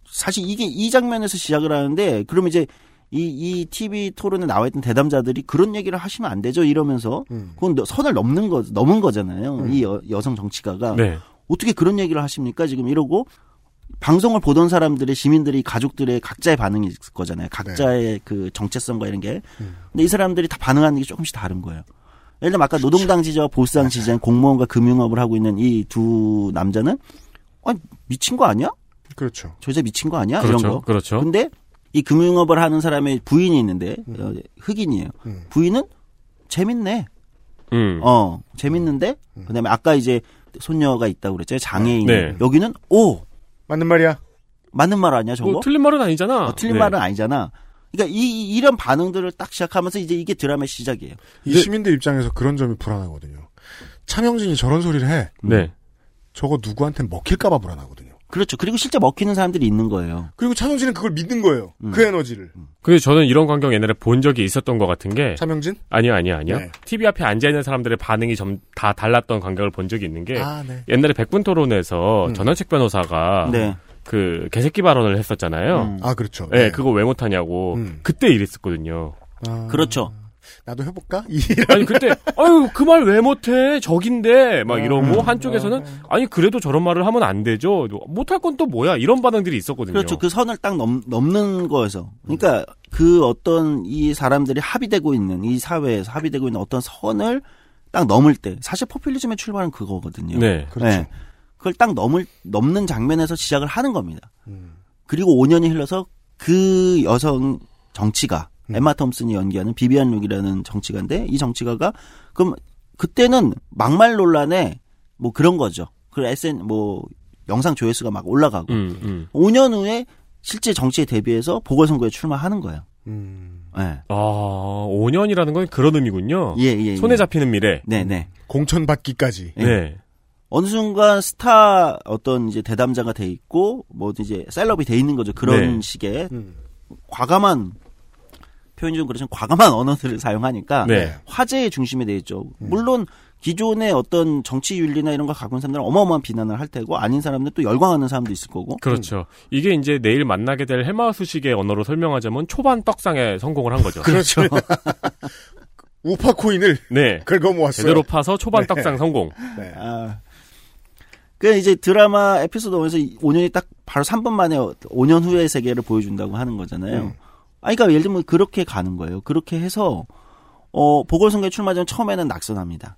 사실 이게 이 장면에서 시작을 하는데, 그럼 이제 이, 이 TV 토론에 나와 있던 대담자들이 그런 얘기를 하시면 안 되죠 이러면서, 음. 그건 너- 선을 넘는 거, 넘은 거잖아요. 이 여, 여성 정치가가. 네. 어떻게 그런 얘기를 하십니까? 지금 이러고, 방송을 보던 사람들의 시민들이 가족들의 각자의 반응이 있을 거잖아요. 각자의 그 정체성과 이런 게. 근데 이 사람들이 다 반응하는 게 조금씩 다른 거예요. 예를 들면 아까 노동당 지지와 보수당 지지한 공무원과 금융업을 하고 있는 이 두 남자는 아니 미친 거 아니야? 그렇죠. 저 여자 미친 거 아니야? 그렇죠. 이런 거. 그렇죠. 근데 이 금융업을 하는 사람의 부인이 있는데 어, 흑인이에요. 음. 부인은 재밌네. 음. 어 재밌는데 그다음에 아까 이제 손녀가 있다고 그랬죠 장애인. 네. 여기는 오 맞는 말이야. 맞는 말 아니야 저거? 뭐 틀린 말은 아니잖아. 어, 틀린 네. 말은 아니잖아. 그러니까 이 이런 반응들을 딱 시작하면서 이제 이게 드라마의 시작이에요. 이 시민들 입장에서 그런 점이 불안하거든요. 차명진이 저런 소리를 해. 네. 저거 누구한테 먹힐까봐 불안하거든요. 그렇죠. 그리고 실제 먹히는 사람들이 있는 거예요. 그리고 차명진은 그걸 믿는 거예요. 음. 그 에너지를. 근데 저는 이런 광경 옛날에 본 적이 있었던 것 같은 게 차명진? 아니요, 아니요, 아니요. 네. TV 앞에 앉아 있는 사람들의 반응이 좀 다 달랐던 광경을 본 적이 있는 게 아, 네. 옛날에 백분 토론에서 음. 전원책 변호사가 네. 그 개새끼 발언을 했었잖아요. 음. 아, 그렇죠. 네, 그거 왜 못하냐고 음. 그때 이랬었거든요. 아, 그렇죠. 나도 해볼까? 이 아니 그때 아유 그 말 왜 못해 적인데 막 음. 이러고 한쪽에서는 아니 그래도 저런 말을 하면 안 되죠 못할 건 또 뭐야 이런 반응들이 있었거든요. 그렇죠. 그 선을 딱 넘, 넘는 거에서. 그러니까 그 어떤 이 사람들이 합의되고 있는 이 사회에서 합의되고 있는 어떤 선을 딱 넘을 때 사실 포퓰리즘의 출발은 그거거든요. 네. 그렇죠. 그걸 딱 넘을 넘는 장면에서 시작을 하는 겁니다. 음. 그리고 5년이 흘러서 그 여성 정치가 음. 엠마 톰슨이 연기하는 비비안 룩이라는 정치가인데 이 정치가가 그럼 그때는 막말 논란에 뭐 그런 거죠. 그 SN 뭐 영상 조회수가 막 올라가고 음, 음. 5년 후에 실제 정치에 대비해서 보궐선거에 출마하는 거예요. 음. 예. 아 5년이라는 건 그런 의미군요. 예, 예. 손에 예. 잡히는 미래. 네, 네. 공천 받기까지. 예. 네. 어느 순간 스타 어떤 이제 대담자가 돼 있고 뭐 이제 셀럽이 돼 있는 거죠. 그런 네. 식의 음. 과감한 표현이 좀 그렇지만 과감한 언어들을 사용하니까 네. 화제의 중심에 돼 있죠. 음. 물론 기존의 어떤 정치 윤리나 이런 걸 갖고 있는 사람들은 어마어마한 비난을 할 테고 아닌 사람들 또 열광하는 사람도 있을 거고. 그렇죠. 이게 이제 내일 만나게 될 헬마우스식의 언어로 설명하자면 초반 떡상에 성공을 한 거죠. 그렇죠. 우파 코인을 네. 긁어 모았어요. 제대로 파서 초반 네. 떡상 성공. 네. 아. 그 이제 드라마 에피소드 1에서 5년이 딱 바로 3분 만에 5년 후의 세계를 보여준다고 하는 거잖아요. 음. 아니, 그러니까 예를 들면 그렇게 가는 거예요. 그렇게 해서 어 보궐선거에 출마 전 처음에는 낙선합니다.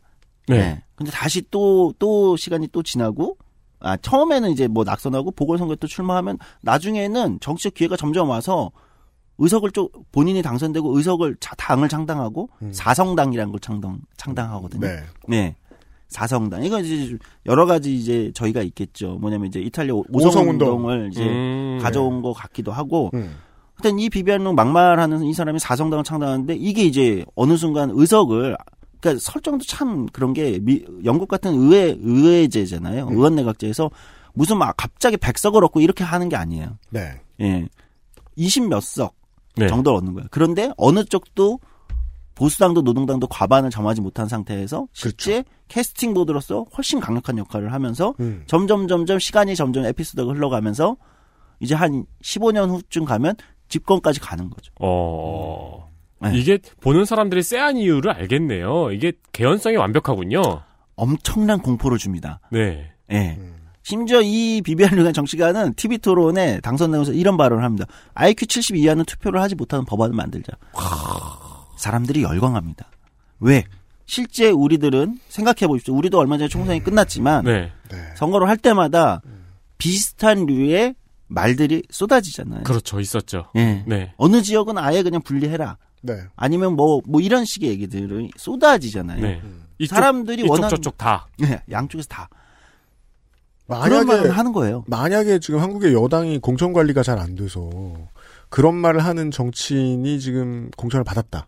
네. 근데 다시 또또 시간이 또 지나고 아 처음에는 이제 뭐 낙선하고 보궐선거에 또 출마하면 나중에는 정치적 기회가 점점 와서 의석을 좀 본인이 당선되고 의석을 자- 당을 창당하고 음. 사성당이라는 걸 창당 창당하거든요. 네. 네. 사성당. 이거 이제 여러 가지 이제 저희가 있겠죠. 뭐냐면 이제 이탈리아 오성운동. 오성운동을 이제 음, 가져온 것 같기도 하고. 음. 하여튼 이 비비안룩 막말하는 이 사람이 사성당을 창당하는데 이게 이제 어느 순간 의석을 그러니까 설정도 참 그런 게 미, 영국 같은 의회 의회제잖아요. 음. 의원 내각제에서 무슨 막 갑자기 100석을 얻고 이렇게 하는 게 아니에요. 네. 예. 20몇 석 네. 정도를 얻는 거예요. 그런데 어느 쪽도 보수당도 노동당도 과반을 점하지 못한 상태에서 실제 캐스팅 보드로서 훨씬 강력한 역할을 하면서 음. 점점 점점 시간이 점점 에피소드가 흘러가면서 이제 한 15년 후쯤 가면 집권까지 가는 거죠. 어. 네. 이게 보는 사람들이 쎄한 이유를 알겠네요. 이게 개연성이 완벽하군요. 엄청난 공포를 줍니다. 네. 예. 심지어 이 비비안 류간 정치가는 TV 토론에 당선되면서 이런 발언을 합니다. IQ 70 이하는 투표를 하지 못하는 법안을 만들자. 사람들이 열광합니다. 왜? 실제 우리들은 생각해 보십시오. 우리도 얼마 전에 총선이 끝났지만 네. 네. 선거를 할 때마다 비슷한 류의 말들이 쏟아지잖아요. 그렇죠. 있었죠. 예. 네. 어느 지역은 아예 그냥 분리해라. 네. 아니면 뭐, 뭐 이런 식의 얘기들이 쏟아지잖아요. 네. 이쪽, 사람들이 이쪽 원하는 저쪽 다. 네, 양쪽에서 다 그런 만약에 말을 하는 거예요. 만약에 지금 한국의 여당이 공천 관리가 잘 안 돼서 그런 말을 하는 정치인이 지금 공천을 받았다.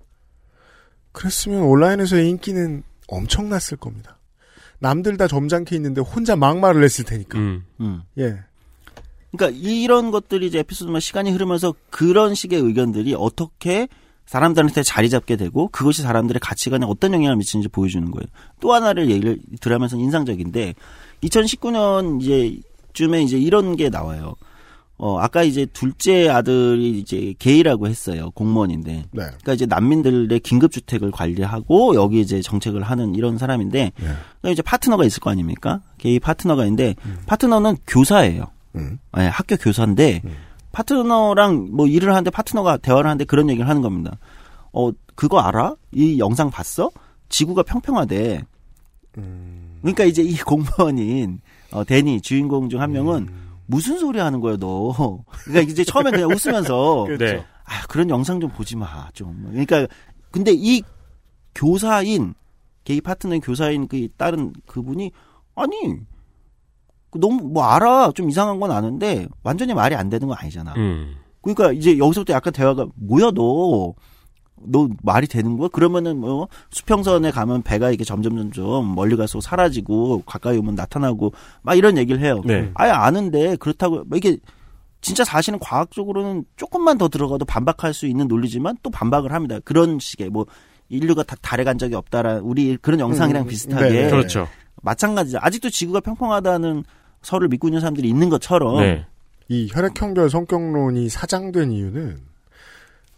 그랬으면 온라인에서의 인기는 엄청났을 겁니다. 남들 다 점잖게 있는데 혼자 막말을 했을 테니까. 음. 음. 예. 그러니까 이런 것들이 이제 에피소드만 시간이 흐르면서 그런 식의 의견들이 어떻게 사람들한테 자리 잡게 되고 그것이 사람들의 가치관에 어떤 영향을 미치는지 보여주는 거예요. 또 하나를 얘기를 드라마에서 인상적인데 2019년 이제 쯤에 이제 이런 게 나와요. 어 아까 이제 둘째 아들이 이제 게이라고 했어요. 공무원인데. 네. 그러니까 이제 난민들의 긴급 주택을 관리하고 여기 이제 정책을 하는 이런 사람인데 그러니까 이제 파트너가 있을 거 아닙니까? 게이 파트너가 있는데 파트너는 교사예요. 음. 네, 학교 교사인데 파트너랑 뭐 일을 하는데 파트너가 대화를 하는데 그런 얘기를 하는 겁니다. 어 그거 알아? 이 영상 봤어? 지구가 평평하대. 그러니까 이제 이 공무원인 어, 데니 주인공 중 한 명은 무슨 소리 하는 거야 너? 그러니까 이제 처음에 그냥 웃으면서 네. 아 그런 영상 좀 보지 마 좀. 그러니까 근데 이 교사인 게이 파트너인 교사인 그 다른 그분이 아니 그 너무 뭐 알아 좀 이상한 건 아는데 완전히 말이 안 되는 건 아니잖아. 음. 그러니까 이제 여기서부터 약간 대화가 뭐야 너. 너 말이 되는 거야? 그러면은 뭐 수평선에 가면 배가 이게 점점 점점 멀리 가서 사라지고 가까이 오면 나타나고 막 이런 얘기를 해요. 네. 아예 아는데 그렇다고 뭐 이게 진짜 사실은 과학적으로는 조금만 더 들어가도 반박할 수 있는 논리지만 또 반박을 합니다. 그런 식의 뭐 인류가 다 달에 간 적이 없다라 우리 그런 영상이랑 음, 비슷하게 네. 그렇죠. 마찬가지죠. 아직도 지구가 평평하다는 설을 믿고 있는 사람들이 있는 것처럼 네. 이 혈액형별 성격론이 사장된 이유는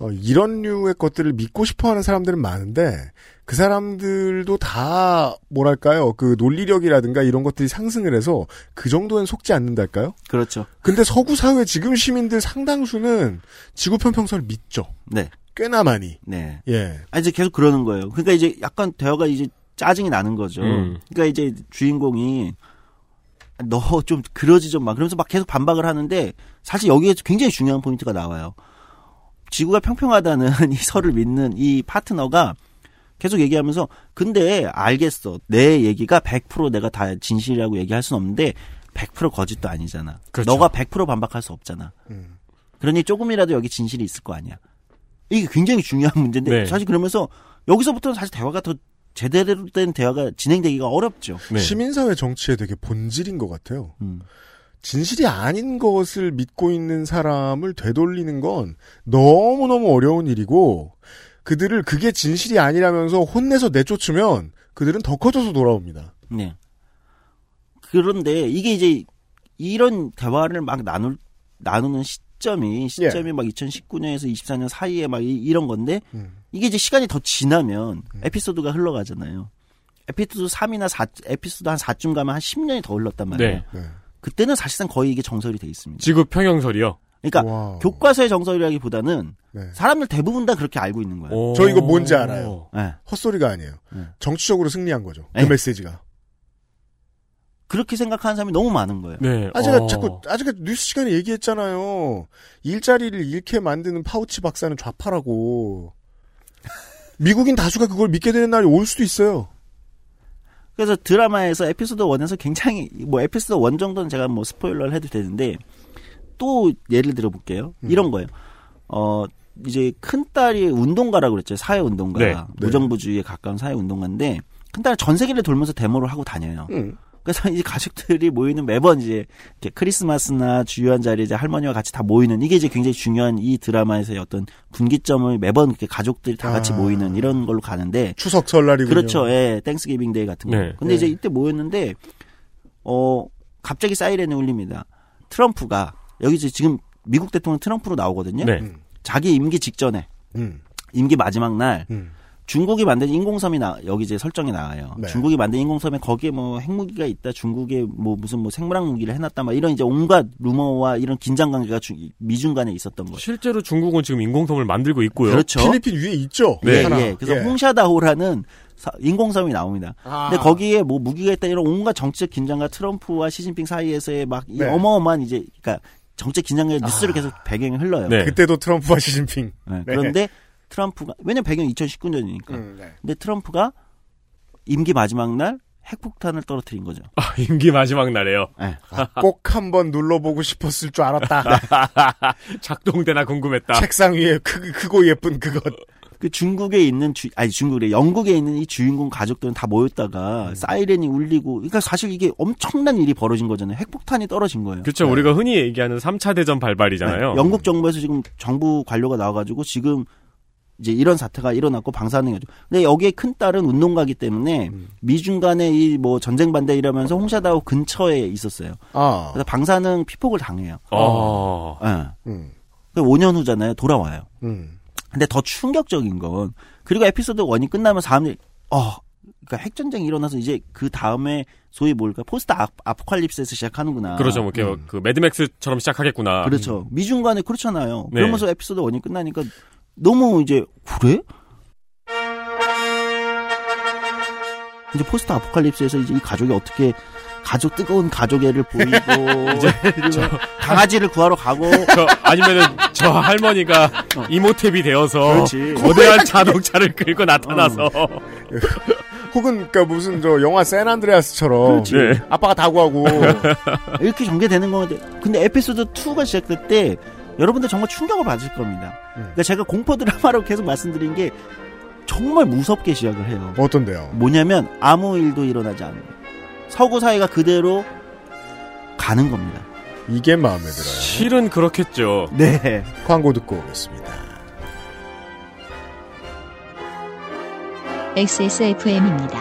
어, 이런 류의 것들을 믿고 싶어하는 사람들은 많은데 그 사람들도 다 뭐랄까요 그 논리력이라든가 이런 것들이 상승을 해서 그 정도는 속지 않는달까요? 그렇죠. 근데 서구 사회 지금 시민들 상당수는 지구 평평설을 믿죠. 네. 꽤나 많이. 네. 예. 아 이제 계속 그러는 거예요. 그러니까 이제 약간 대화가 이제 짜증이 나는 거죠. 음. 그러니까 이제 주인공이 너 좀 그러지 좀 마. 그러면서 막 계속 반박을 하는데 사실 여기에 굉장히 중요한 포인트가 나와요. 지구가 평평하다는 이 설을 믿는 이 파트너가 계속 얘기하면서 근데 알겠어. 내 얘기가 100% 내가 다 진실이라고 얘기할 수는 없는데 100% 거짓도 아니잖아. 그렇죠. 너가 100% 반박할 수 없잖아. 음. 그러니 조금이라도 여기 진실이 있을 거 아니야. 이게 굉장히 중요한 문제인데 네. 사실 그러면서 여기서부터는 사실 대화가 더 제대로 된 대화가 진행되기가 어렵죠. 네. 시민사회 정치의 되게 본질인 것 같아요. 음. 진실이 아닌 것을 믿고 있는 사람을 되돌리는 건 너무너무 어려운 일이고 그들을 그게 진실이 아니라면서 혼내서 내쫓으면 그들은 더 커져서 돌아옵니다. 네. 그런데 이게 이제 이런 대화를 막 나눌 나누는 시점이 시점이 막 2019년에서 24년 사이에 막 이, 런 건데 음. 이게 이제 시간이 더 지나면 에피소드가 흘러가잖아요. 에피소드 3이나 4 에피소드 한 4쯤 가면 한 10년이 더 흘렀단 말이에요. 네. 네. 그때는 사실상 거의 이게 정설이 돼 있습니다. 지구 평평설이요. 그러니까 wow. 교과서의 정설이라기보다는 네. 사람들 대부분 다 그렇게 알고 있는 거예요. 오. 저 이거 뭔지 알아요. 네. 헛소리가 아니에요. 네. 정치적으로 승리한 거죠. 그 네. 메시지가. 그렇게 생각하는 사람이 너무 많은 거예요. 네. 아, 제가 어. 자꾸, 아직 뉴스 시간에 얘기했잖아요. 일자리를 잃게 만드는 파우치 박사는 좌파라고. 미국인 다수가 그걸 믿게 되는 날이 올 수도 있어요. 그래서 드라마에서 에피소드 1에서 굉장히 뭐 에피소드 1 정도는 제가 뭐 스포일러를 해도 되는데 또 예를 들어 볼게요. 음. 이런 거예요. 어 이제 큰 딸이 운동가라고 그랬죠. 사회 운동가. 네. 무정부주의에 가까운 사회 운동가인데 큰 딸은 전 세계를 돌면서 데모를 하고 다녀요. 음. 그래서 이제 가족들이 모이는 매번 이제 크리스마스나 주요한 자리에 이제 할머니와 같이 다 모이는 이게 이제 굉장히 중요한 이 드라마에서의 어떤 분기점을 매번 이렇게 가족들이 다 같이 아. 모이는 이런 걸로 가는데 추석 설날이군요. 그렇죠. 예. Thanksgiving Day 같은 거. 네. 근데 네. 이제 이때 모였는데 어 갑자기 사이렌이 울립니다. 트럼프가 여기 이제 지금 미국 대통령 트럼프로 나오거든요. 네. 음. 자기 임기 직전에 음. 임기 마지막 날 음. 중국이 만든 인공섬이 나 여기 이제 설정이 나와요. 네. 중국이 만든 인공섬에 거기에 뭐 핵무기가 있다, 중국에 뭐 무슨 뭐 생물학 무기를 해놨다, 막 이런 이제 온갖 루머와 이런 긴장 관계가 주- 미중 간에 있었던 거예요. 실제로 중국은 지금 인공섬을 만들고 있고요. 그렇죠. 필리핀 위에 있죠. 네. 예. 예. 그래서 예. 홍샤다호라는 사- 인공섬이 나옵니다. 아. 근데 거기에 뭐 무기가 있다 이런 온갖 정치적 긴장과 트럼프와 시진핑 사이에서의 막이 네. 어마어마한 이제 그러니까 정책 긴장의 뉴스를 계속 배경에 흘러요. 네. 그때도 트럼프와 시진핑. 네. 그런데 트럼프가 왜냐면 배경이 2019년이니까. 음, 네. 근데 트럼프가 임기 마지막 날 핵폭탄을 떨어뜨린 거죠. 아, 임기 마지막 날에요. 네. 아, 꼭 한번 눌러보고 싶었을 줄 알았다. 작동되나 궁금했다. 책상 위에 크, 크고 예쁜 그것. 그 중국에 있는 주, 아니 중국에 영국에 있는 이 주인공 가족들은 다 모였다가 사이렌이 울리고 그러니까 사실 이게 엄청난 일이 벌어진 거잖아요. 핵폭탄이 떨어진 거예요. 그렇죠. 우리가 흔히 얘기하는 3차 대전 발발이잖아요. 네, 영국 정부에서 지금 정부 관료가 나와 가지고 지금 이제 이런 사태가 일어났고 방사능 거죠. 근데 여기에 큰 딸은 운동가기 때문에 미중 간의 이 뭐 전쟁 반대 이러면서 홍샤다오 근처에 있었어요. 아. 그래서 방사능 피폭을 당해요. 어. 예. 음. 그 5년 후잖아요. 돌아와요. 음. 근데 더 충격적인 건 그리고 에피소드 1이 끝나면 사람들이 어 그러니까 핵 전쟁이 일어나서 이제 그 다음에 소위 뭘까 포스트 아, 아포칼립스에서 시작하는구나. 그렇죠. 뭐, 이렇게 그 매드맥스처럼 시작하겠구나. 그렇죠. 미중 간에 그렇잖아요. 네. 그러면서 에피소드 1이 끝나니까 너무 이제 그래? 이제 포스트 아포칼립스에서 이제 이 가족이 어떻게 가족 뜨거운 가족애를 보이고 이제 그리고 강아지를 구하러 가고 저 아니면은 저 할머니가 임모탄이 되어서 어. 그렇지. 거대한 자동차를 끌고 나타나서 혹은 그니까 무슨 저 영화 샌안드레아스처럼. 네. 아빠가 다 구하고 이렇게 전개되는 건데 근데 에피소드 2가 시작될 때 여러분들 정말 충격을 받으실 겁니다. 그러니까 제가 공포 드라마로 계속 말씀드린 게 정말 무섭게 시작을 해요. 어떤데요? 뭐냐면 아무 일도 일어나지 않는. 서구 사회가 그대로 가는 겁니다. 이게 마음에 들어요. 실은 그렇겠죠. 네. 광고 듣고 오겠습니다. XSFM입니다.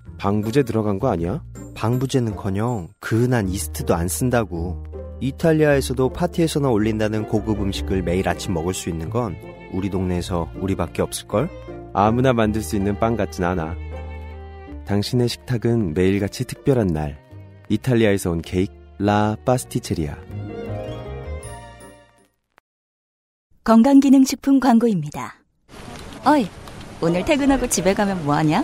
방부제 들어간 거 아니야? 방부제는커녕 그은한 이스트도 안 쓴다고. 이탈리아에서도 파티에서나 올린다는 고급 음식을 매일 아침 먹을 수 있는 건 우리 동네에서 우리밖에 없을걸? 아무나 만들 수 있는 빵 같진 않아. 당신의 식탁은 매일같이 특별한 날. 이탈리아에서 온 케이크 라 파스티체리아. 건강기능식품 광고입니다. 어이, 오늘 퇴근하고 집에 가면 뭐하냐?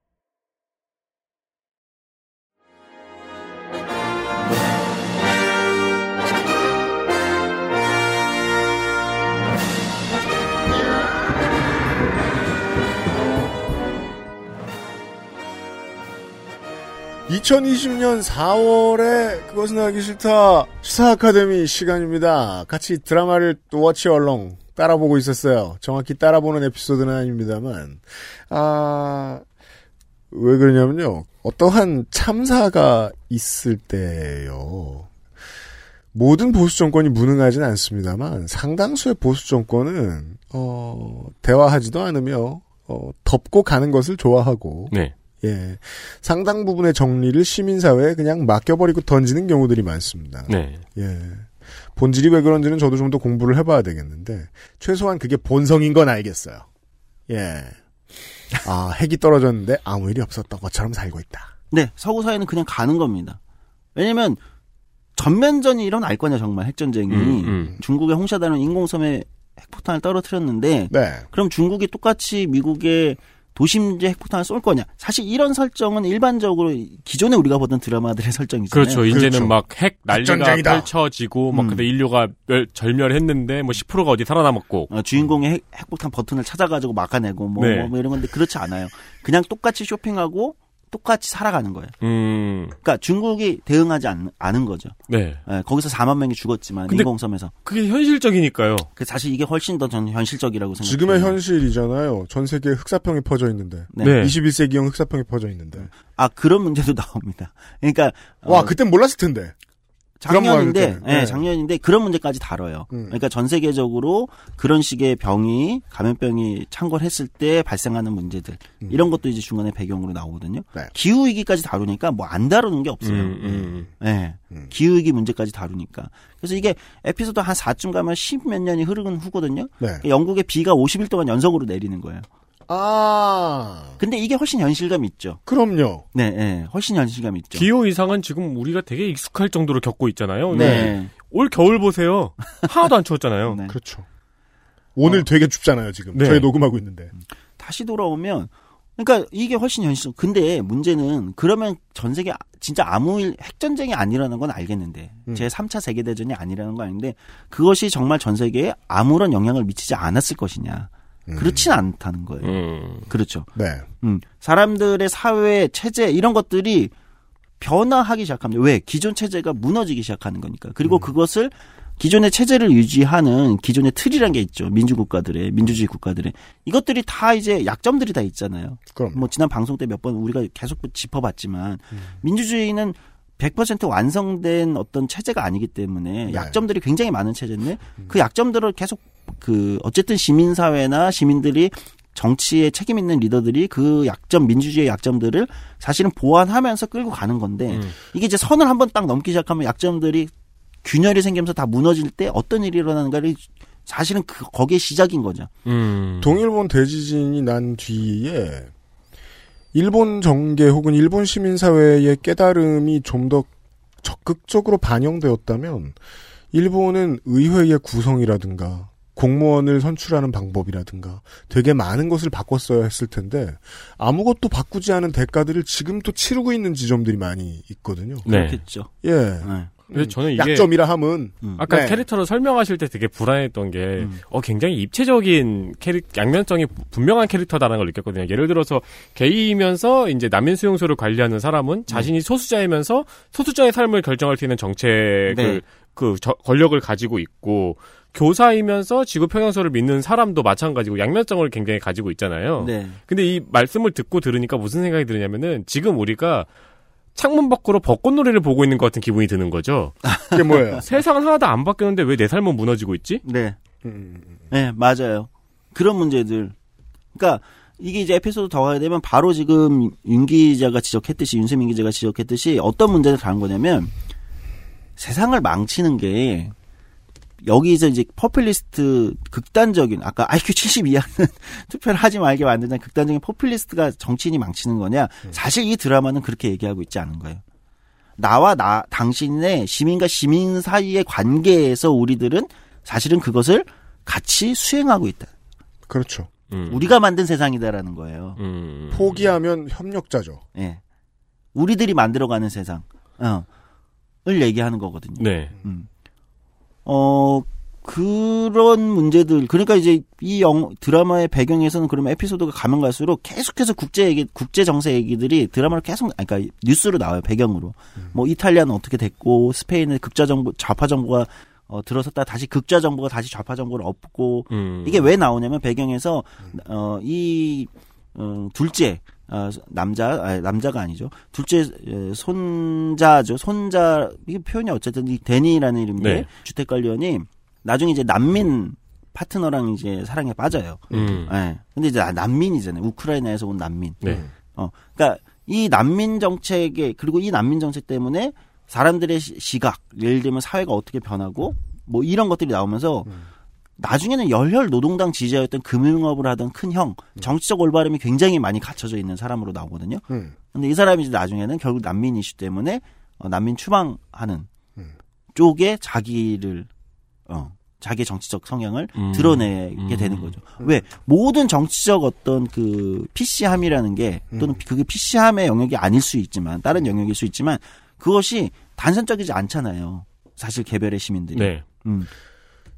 (2020년 4월에) 그것은 알기 싫다. 시사 아카데미 시간입니다. 같이 드라마를 워치 얼렁 따라보고 있었어요. 정확히 따라보는 에피소드는 아닙니다만. 아 왜 그러냐면요. 어떠한 참사가 있을 때요. 모든 보수 정권이 무능하진 않습니다만 상당수의 보수 정권은 어 대화하지도 않으며 어 덮고 가는 것을 좋아하고 네. 예 상당 부분의 정리를 시민사회에 그냥 맡겨버리고 던지는 경우들이 많습니다. 네. 예 본질이 왜 그런지는 저도 좀 더 공부를 해봐야 되겠는데 최소한 그게 본성인 건 알겠어요. 예. 아 핵이 떨어졌는데 아무 일이 없었던 것처럼 살고 있다. 네, 서구 사회는 그냥 가는 겁니다. 왜냐면 전면전이 일어날 거냐 정말 핵전쟁이 음, 음. 중국의 홍샤다는 인공섬에 핵폭탄을 떨어뜨렸는데 네. 그럼 중국이 똑같이 미국의 도심지에 핵폭탄을 쏠 거냐? 사실 이런 설정은 일반적으로 기존에 우리가 보던 드라마들의 설정이잖아요. 그렇죠. 이제는 막핵 난리가 핵전쟁이다. 펼쳐지고 막 음. 근데 인류가 멸, 절멸했는데 뭐 10%가 어디 살아남았고 어, 주인공의 핵, 핵폭탄 버튼을 찾아가지고 막아내고 뭐, 네. 뭐, 뭐 이런 건데 그렇지 않아요. 그냥 똑같이 쇼핑하고 똑같이 살아가는 거예요. 음. 그러니까 중국이 대응하지 않, 않은 거죠. 네. 예, 거기서 4만 명이 죽었지만 근데 인공섬에서. 그게 현실적이니까요. 그 사실 이게 훨씬 더 전 현실적이라고 생각해요. 지금의 현실이잖아요. 전 세계에 흑사평이 퍼져 있는데. 네. 21세기형 흑사평이 퍼져 있는데. 아 그런 문제도 나옵니다. 그러니까 와, 어, 그땐 몰랐을 텐데. 작년인데. 예, 네. 작년인데 그런 문제까지 다뤄요. 음. 그러니까 전 세계적으로 그런 식의 병이 감염병이 창궐했을 때 발생하는 문제들 음. 이런 것도 이제 중간에 배경으로 나오거든요. 네. 기후 위기까지 다루니까 뭐 안 다루는 게 없어요. 음, 음. 예. 기후 위기 문제까지 다루니까. 그래서 이게 에피소드 한 4쯤 가면 10 몇 년이 흐르는 후거든요. 네. 그러니까 영국에 비가 50일 동안 연속으로 내리는 거예요. 아. 근데 이게 훨씬 현실감 있죠. 그럼요. 네, 예. 훨씬 현실감 있죠. 기후 이상은 지금 우리가 되게 익숙할 정도로 겪고 있잖아요. 네. 올 겨울 보세요. 하나도 안 추웠잖아요. 네. 그렇죠. 오늘 되게 춥잖아요, 지금. 네. 저희 녹음하고 있는데. 다시 돌아오면 그러니까 이게 훨씬 현실. 근데 문제는 그러면 전 세계 아- 진짜 아무 일 핵전쟁이 아니라는 건 알겠는데 음. 제 3차 세계 대전이 아니라는 건 아닌데 그것이 정말 전 세계에 아무런 영향을 미치지 않았을 것이냐. 그렇진 않다는 거예요. 음. 그렇죠. 네. 음, 사람들의 사회 체제 이런 것들이 변화하기 시작합니다. 왜? 기존 체제가 무너지기 시작하는 거니까. 그리고 그것을 기존의 체제를 유지하는 기존의 틀이란 게 있죠. 민주국가들의 민주주의 국가들의 이것들이 다 이제 약점들이 다 있잖아요. 그럼. 뭐 지난 방송 때 몇 번 우리가 계속 짚어봤지만 민주주의는 100% 완성된 어떤 체제가 아니기 때문에 약점들이 굉장히 많은 체제인데 그 약점들을 계속 그 어쨌든 시민사회나 시민들이 정치에 책임 있는 리더들이 그 약점 민주주의의 약점들을 사실은 보완하면서 끌고 가는 건데 이게 이제 선을 한번 딱 넘기 시작하면 약점들이 균열이 생기면서 다 무너질 때 어떤 일이 일어나는가를 사실은 그 거기에 시작인 거죠. 음. 동일본 대지진이 난 뒤에 일본 정계 혹은 일본 시민 사회의 깨달음이 좀 더 적극적으로 반영되었다면 일본은 의회의 구성이라든가 공무원을 선출하는 방법이라든가 되게 많은 것을 바꿨어야 했을 텐데 아무것도 바꾸지 않은 대가들을 지금 또 치르고 있는 지점들이 많이 있거든요. 네. 그렇겠죠. 예. 네. 근데 저는 이게 약점이라 함은 아까 네. 캐릭터를 설명하실 때 되게 불안했던 게, 어, 굉장히 입체적인 캐릭, 양면성이 분명한 캐릭터다라는 걸 느꼈거든요. 예를 들어서, 게이면서 이제 난민 수용소를 관리하는 사람은 자신이 소수자이면서 소수자의 삶을 결정할 수 있는 정책을, 네. 그, 저- 권력을 가지고 있고, 교사이면서 지구 평형설을 믿는 사람도 마찬가지고 양면성을 굉장히 가지고 있잖아요. 네. 근데 이 말씀을 듣고 들으니까 무슨 생각이 드냐면은 지금 우리가 창문 밖으로 벚꽃놀이를 보고 있는 것 같은 기분이 드는 거죠. 그게 뭐예요? 세상은 하나도 안 바뀌었는데 왜 내 삶은 무너지고 있지? 네. 음, 네, 맞아요. 그런 문제들. 그러니까 이게 이제 에피소드 더 가야 되면 바로 지금 윤 기자가 지적했듯이 윤세민 기자가 지적했듯이 어떤 문제를 다룬 거냐면 세상을 망치는 게 여기서 이제 포퓰리스트 극단적인 아까 IQ 70 이하는 투표를 하지 말게 만드는 극단적인 포퓰리스트가 정치인이 망치는 거냐 사실 이 드라마는 그렇게 얘기하고 있지 않은 거예요. 나와 나 당신의 시민과 시민 사이의 관계에서 우리들은 사실은 그것을 같이 수행하고 있다. 그렇죠. 우리가 만든 세상이다라는 거예요. 음. 포기하면 협력자죠. 예. 우리들이 만들어가는 세상. 어. 을 얘기하는 거거든요. 네. 음. 어, 그런 문제들, 그러니까 이제 이 영, 드라마의 배경에서는 그러면 에피소드가 가면 갈수록 계속해서 국제 얘기, 국제 정세 얘기들이 드라마를 계속, 아니, 그러니까 뉴스로 나와요, 배경으로. 뭐 이탈리아는 어떻게 됐고, 스페인은 극좌 정부, 좌파 정부가 어, 들어섰다 다시 극좌 정부가 다시 좌파 정부를 엎고, 음. 이게 왜 나오냐면 배경에서, 어, 이, 어, 둘째, 어, 남자, 아니, 남자가 아니죠. 둘째, 에, 손자죠. 손자, 이게 표현이 어쨌든 이 데니라는 이름인데, 네. 주택관리원이 나중에 이제 난민 파트너랑 이제 사랑에 빠져요. 음. 예. 근데 이제 난민이잖아요. 우크라이나에서 온 난민. 네. 어, 그러니까 이 난민 정책에 그리고 이 난민 정책 때문에 사람들의 시- 시각, 예를 들면 사회가 어떻게 변하고 뭐 이런 것들이 나오면서 나중에는 열혈 노동당 지지자였던 금융업을 하던 큰 형, 정치적 올바름이 굉장히 많이 갖춰져 있는 사람으로 나오거든요. 음. 근데 이 사람이 이제 나중에는 결국 난민 이슈 때문에 어, 난민 추방하는 쪽에 자기를 어 자기 정치적 성향을 음. 드러내게 되는 거죠. 왜 모든 정치적 어떤 그 PC함이라는 게 또는 그게 PC함의 영역이 아닐 수 있지만 다른 영역일 수 있지만 그것이 단선적이지 않잖아요. 사실 개별의 시민들이. 네. 음.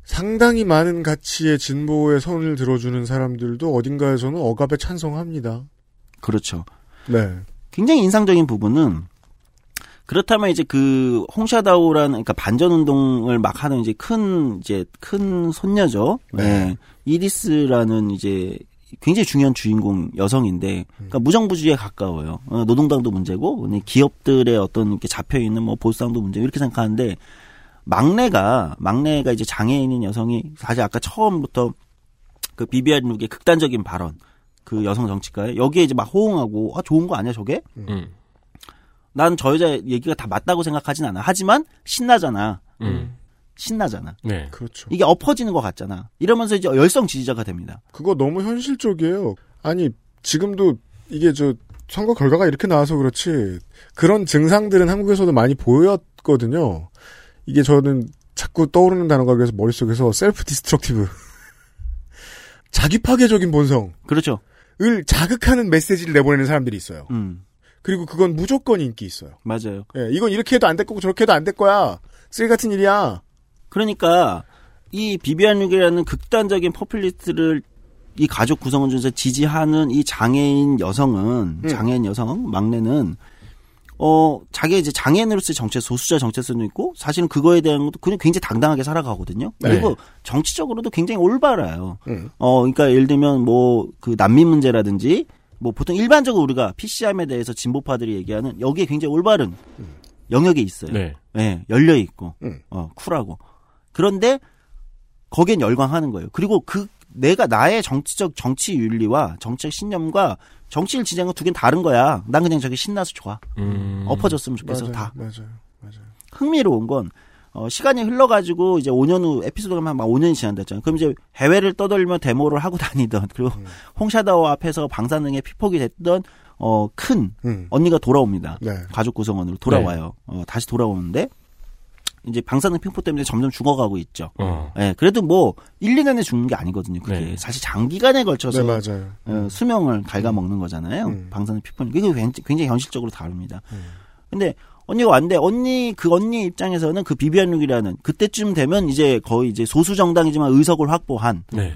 상당히 많은 가치의 진보에 선을 들어주는 사람들도 어딘가에서는 억압에 찬성합니다. 그렇죠. 네. 굉장히 인상적인 부분은 그렇다면 이제 그 홍샤다오라는 그러니까 반전 운동을 막 하는 이제 큰 이제 큰 손녀죠. 네. 이리스라는 이제 굉장히 중요한 주인공 여성인데 그러니까 무정부주의에 가까워요. 어, 노동당도 문제고 근데 기업들의 어떤 이렇게 잡혀 있는 뭐 보수당도 문제 이렇게 생각하는데 막내가 막내가 이제 장애인인 여성이 사실 아까 처음부터 그 비비안 룩의 극단적인 발언 그 여성 정치가에 여기에 이제 막 호응하고 아 좋은 거 아니야 저게? 음. 난저 여자 얘기가 다 맞다고 생각하진 않아. 하지만 신나잖아. 음. 신나잖아. 네. 그렇죠. 이게 엎어지는 것 같잖아. 이러면서 이제 열성 지지자가 됩니다. 그거 너무 현실적이에요. 아니 지금도 이게 저 선거 결과가 이렇게 나와서 그렇지 그런 증상들은 한국에서도 많이 보였거든요. 이게 저는 자꾸 떠오르는 단어가 그래서 머릿속에서 self-destructive 자기 파괴적인 본성을 그렇죠. 자극하는 메시지를 내보내는 사람들이 있어요. 음. 그리고 그건 무조건 인기 있어요. 맞아요. 예, 이건 이렇게 해도 안 될 거고 저렇게 해도 안 될 거야. 쓰레기 같은 일이야. 그러니까 이 비비안 룩이라는 극단적인 포퓰리스트를 이 가족 구성원 중에서 지지하는 이 장애인 여성은 음. 장애인 여성 막내는 어 자기 이제 장애인으로서의 정체 소수자 정체성도 있고 사실은 그거에 대한 것도 그냥 굉장히 당당하게 살아가거든요. 그리고 네. 정치적으로도 굉장히 올바라요. 음. 어 그러니까 예를 들면 뭐 그 난민 문제라든지 뭐 보통 일반적으로 우리가 PC함에 대해서 진보파들이 얘기하는 여기에 굉장히 올바른 영역에 있어요. 네. 예, 열려 있고, 음. 어, 쿨하고. 그런데 거기엔 열광하는 거예요. 그리고 그 내가 나의 정치적 정치 윤리와 정치적 신념과 정치를 지지하는 건두 개는 다른 거야. 난 그냥 저게 신나서 좋아. 음. 엎어졌으면 좋겠어. 맞아요, 다. 맞아요. 맞아요. 흥미로운 건 어, 시간이 흘러가지고 이제 5년 후 에피소드가 막 5년이 지난다잖아요. 그럼 이제 해외를 떠돌며 데모를 하고 다니던 그리고 음. 홍샤다오 앞에서 방사능에 피폭이 됐던 어, 큰 음. 언니가 돌아옵니다. 네. 가족 구성원으로 돌아와요. 어, 다시 돌아오는데 이제 방사능 핑포 때문에 점점 죽어가고 있죠. 어. 예, 그래도 뭐 1, 2년에 죽는 게 아니거든요. 그게 네. 사실 장기간에 걸쳐서 네, 맞아요. 어, 수명을 갉아먹는 거잖아요. 음. 방사능 피포는 그게 굉장히, 굉장히 현실적으로 다릅니다. 음. 근데 언니가 왔는데 언니 그 언니 입장에서는 그 비비안 룩이라는 그때쯤 되면 이제 거의 이제 소수 정당이지만 의석을 확보한 네.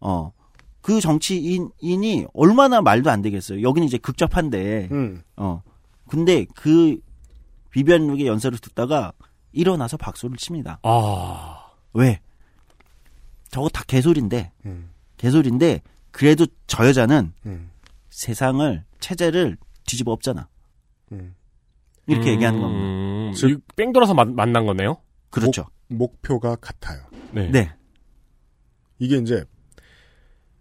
어. 그 정치인이 얼마나 말도 안 되겠어요. 여기는 이제 극접한데, 음. 어. 근데 그 비비안 룩의 연설을 듣다가 일어나서 박수를 칩니다. 아. 왜? 저거 다 개소리인데, 음. 개소리인데, 그래도 저 여자는 음. 세상을, 체제를 뒤집어 엎잖아. 음. 이렇게 얘기하는 겁니다. 음, 즉- 이- 뺑 돌아서 만, 만난 거네요? 그렇죠. 목 표가 같아요. 네. 네. 이게 이제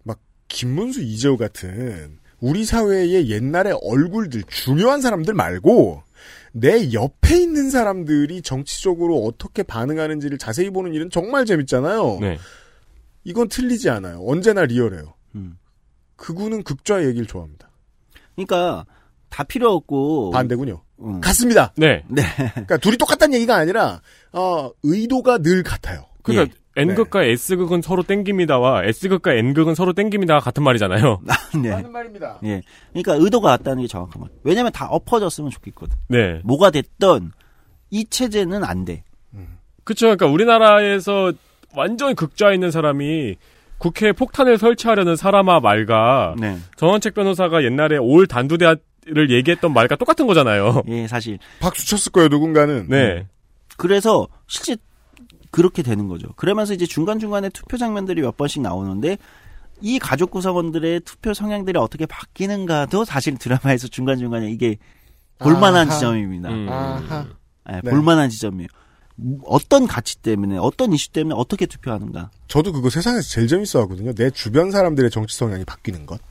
막 김문수 이재호 같은 우리 사회의 옛날의 얼굴들 중요한 사람들 말고 내 옆에 있는 사람들이 정치적으로 어떻게 반응하는지를 자세히 보는 일은 정말 재밌잖아요. 네. 이건 틀리지 않아요. 언제나 리얼해요. 음. 극우는 극좌의 얘기를 좋아합니다. 그러니까, 다 필요 없고. 반대군요. 음. 같습니다. 네. 네. 그러니까 둘이 똑같다는 얘기가 아니라 어, 의도가 늘 같아요. 그러니까 예. N극과 S극은 서로 땡깁니다와 S극과 N극은 서로 땡깁니다가 같은 말이잖아요. 네. 맞는 말입니다. 예. 그러니까 의도가 같다는 게 정확한 말. 왜냐면 다 엎어졌으면 좋겠거든. 네. 뭐가 됐던 이 체제는 안 돼. 그쵸. 그러니까 우리나라에서 완전히 극좌에 있는 사람이 국회에 폭탄을 설치하려는 사람아 말과 네. 정원책 변호사가 옛날에 올 단두대를 얘기했던 말과 똑같은 거잖아요. 예, 사실. 박수 쳤을 거예요, 누군가는. 네. 그래서 실제 그렇게 되는 거죠. 그러면서 이제 중간중간에 투표 장면들이 몇 번씩 나오는데 이 가족 구성원들의 투표 성향들이 어떻게 바뀌는가도 사실 드라마에서 중간중간에 이게 볼만한 아하. 지점입니다. 음. 아하. 예, 네. 볼만한 지점이에요. 어떤 가치 때문에, 어떤 이슈 때문에 어떻게 투표하는가. 저도 그거 세상에서 제일 재밌어 하거든요. 내 주변 사람들의 정치 성향이 바뀌는 것.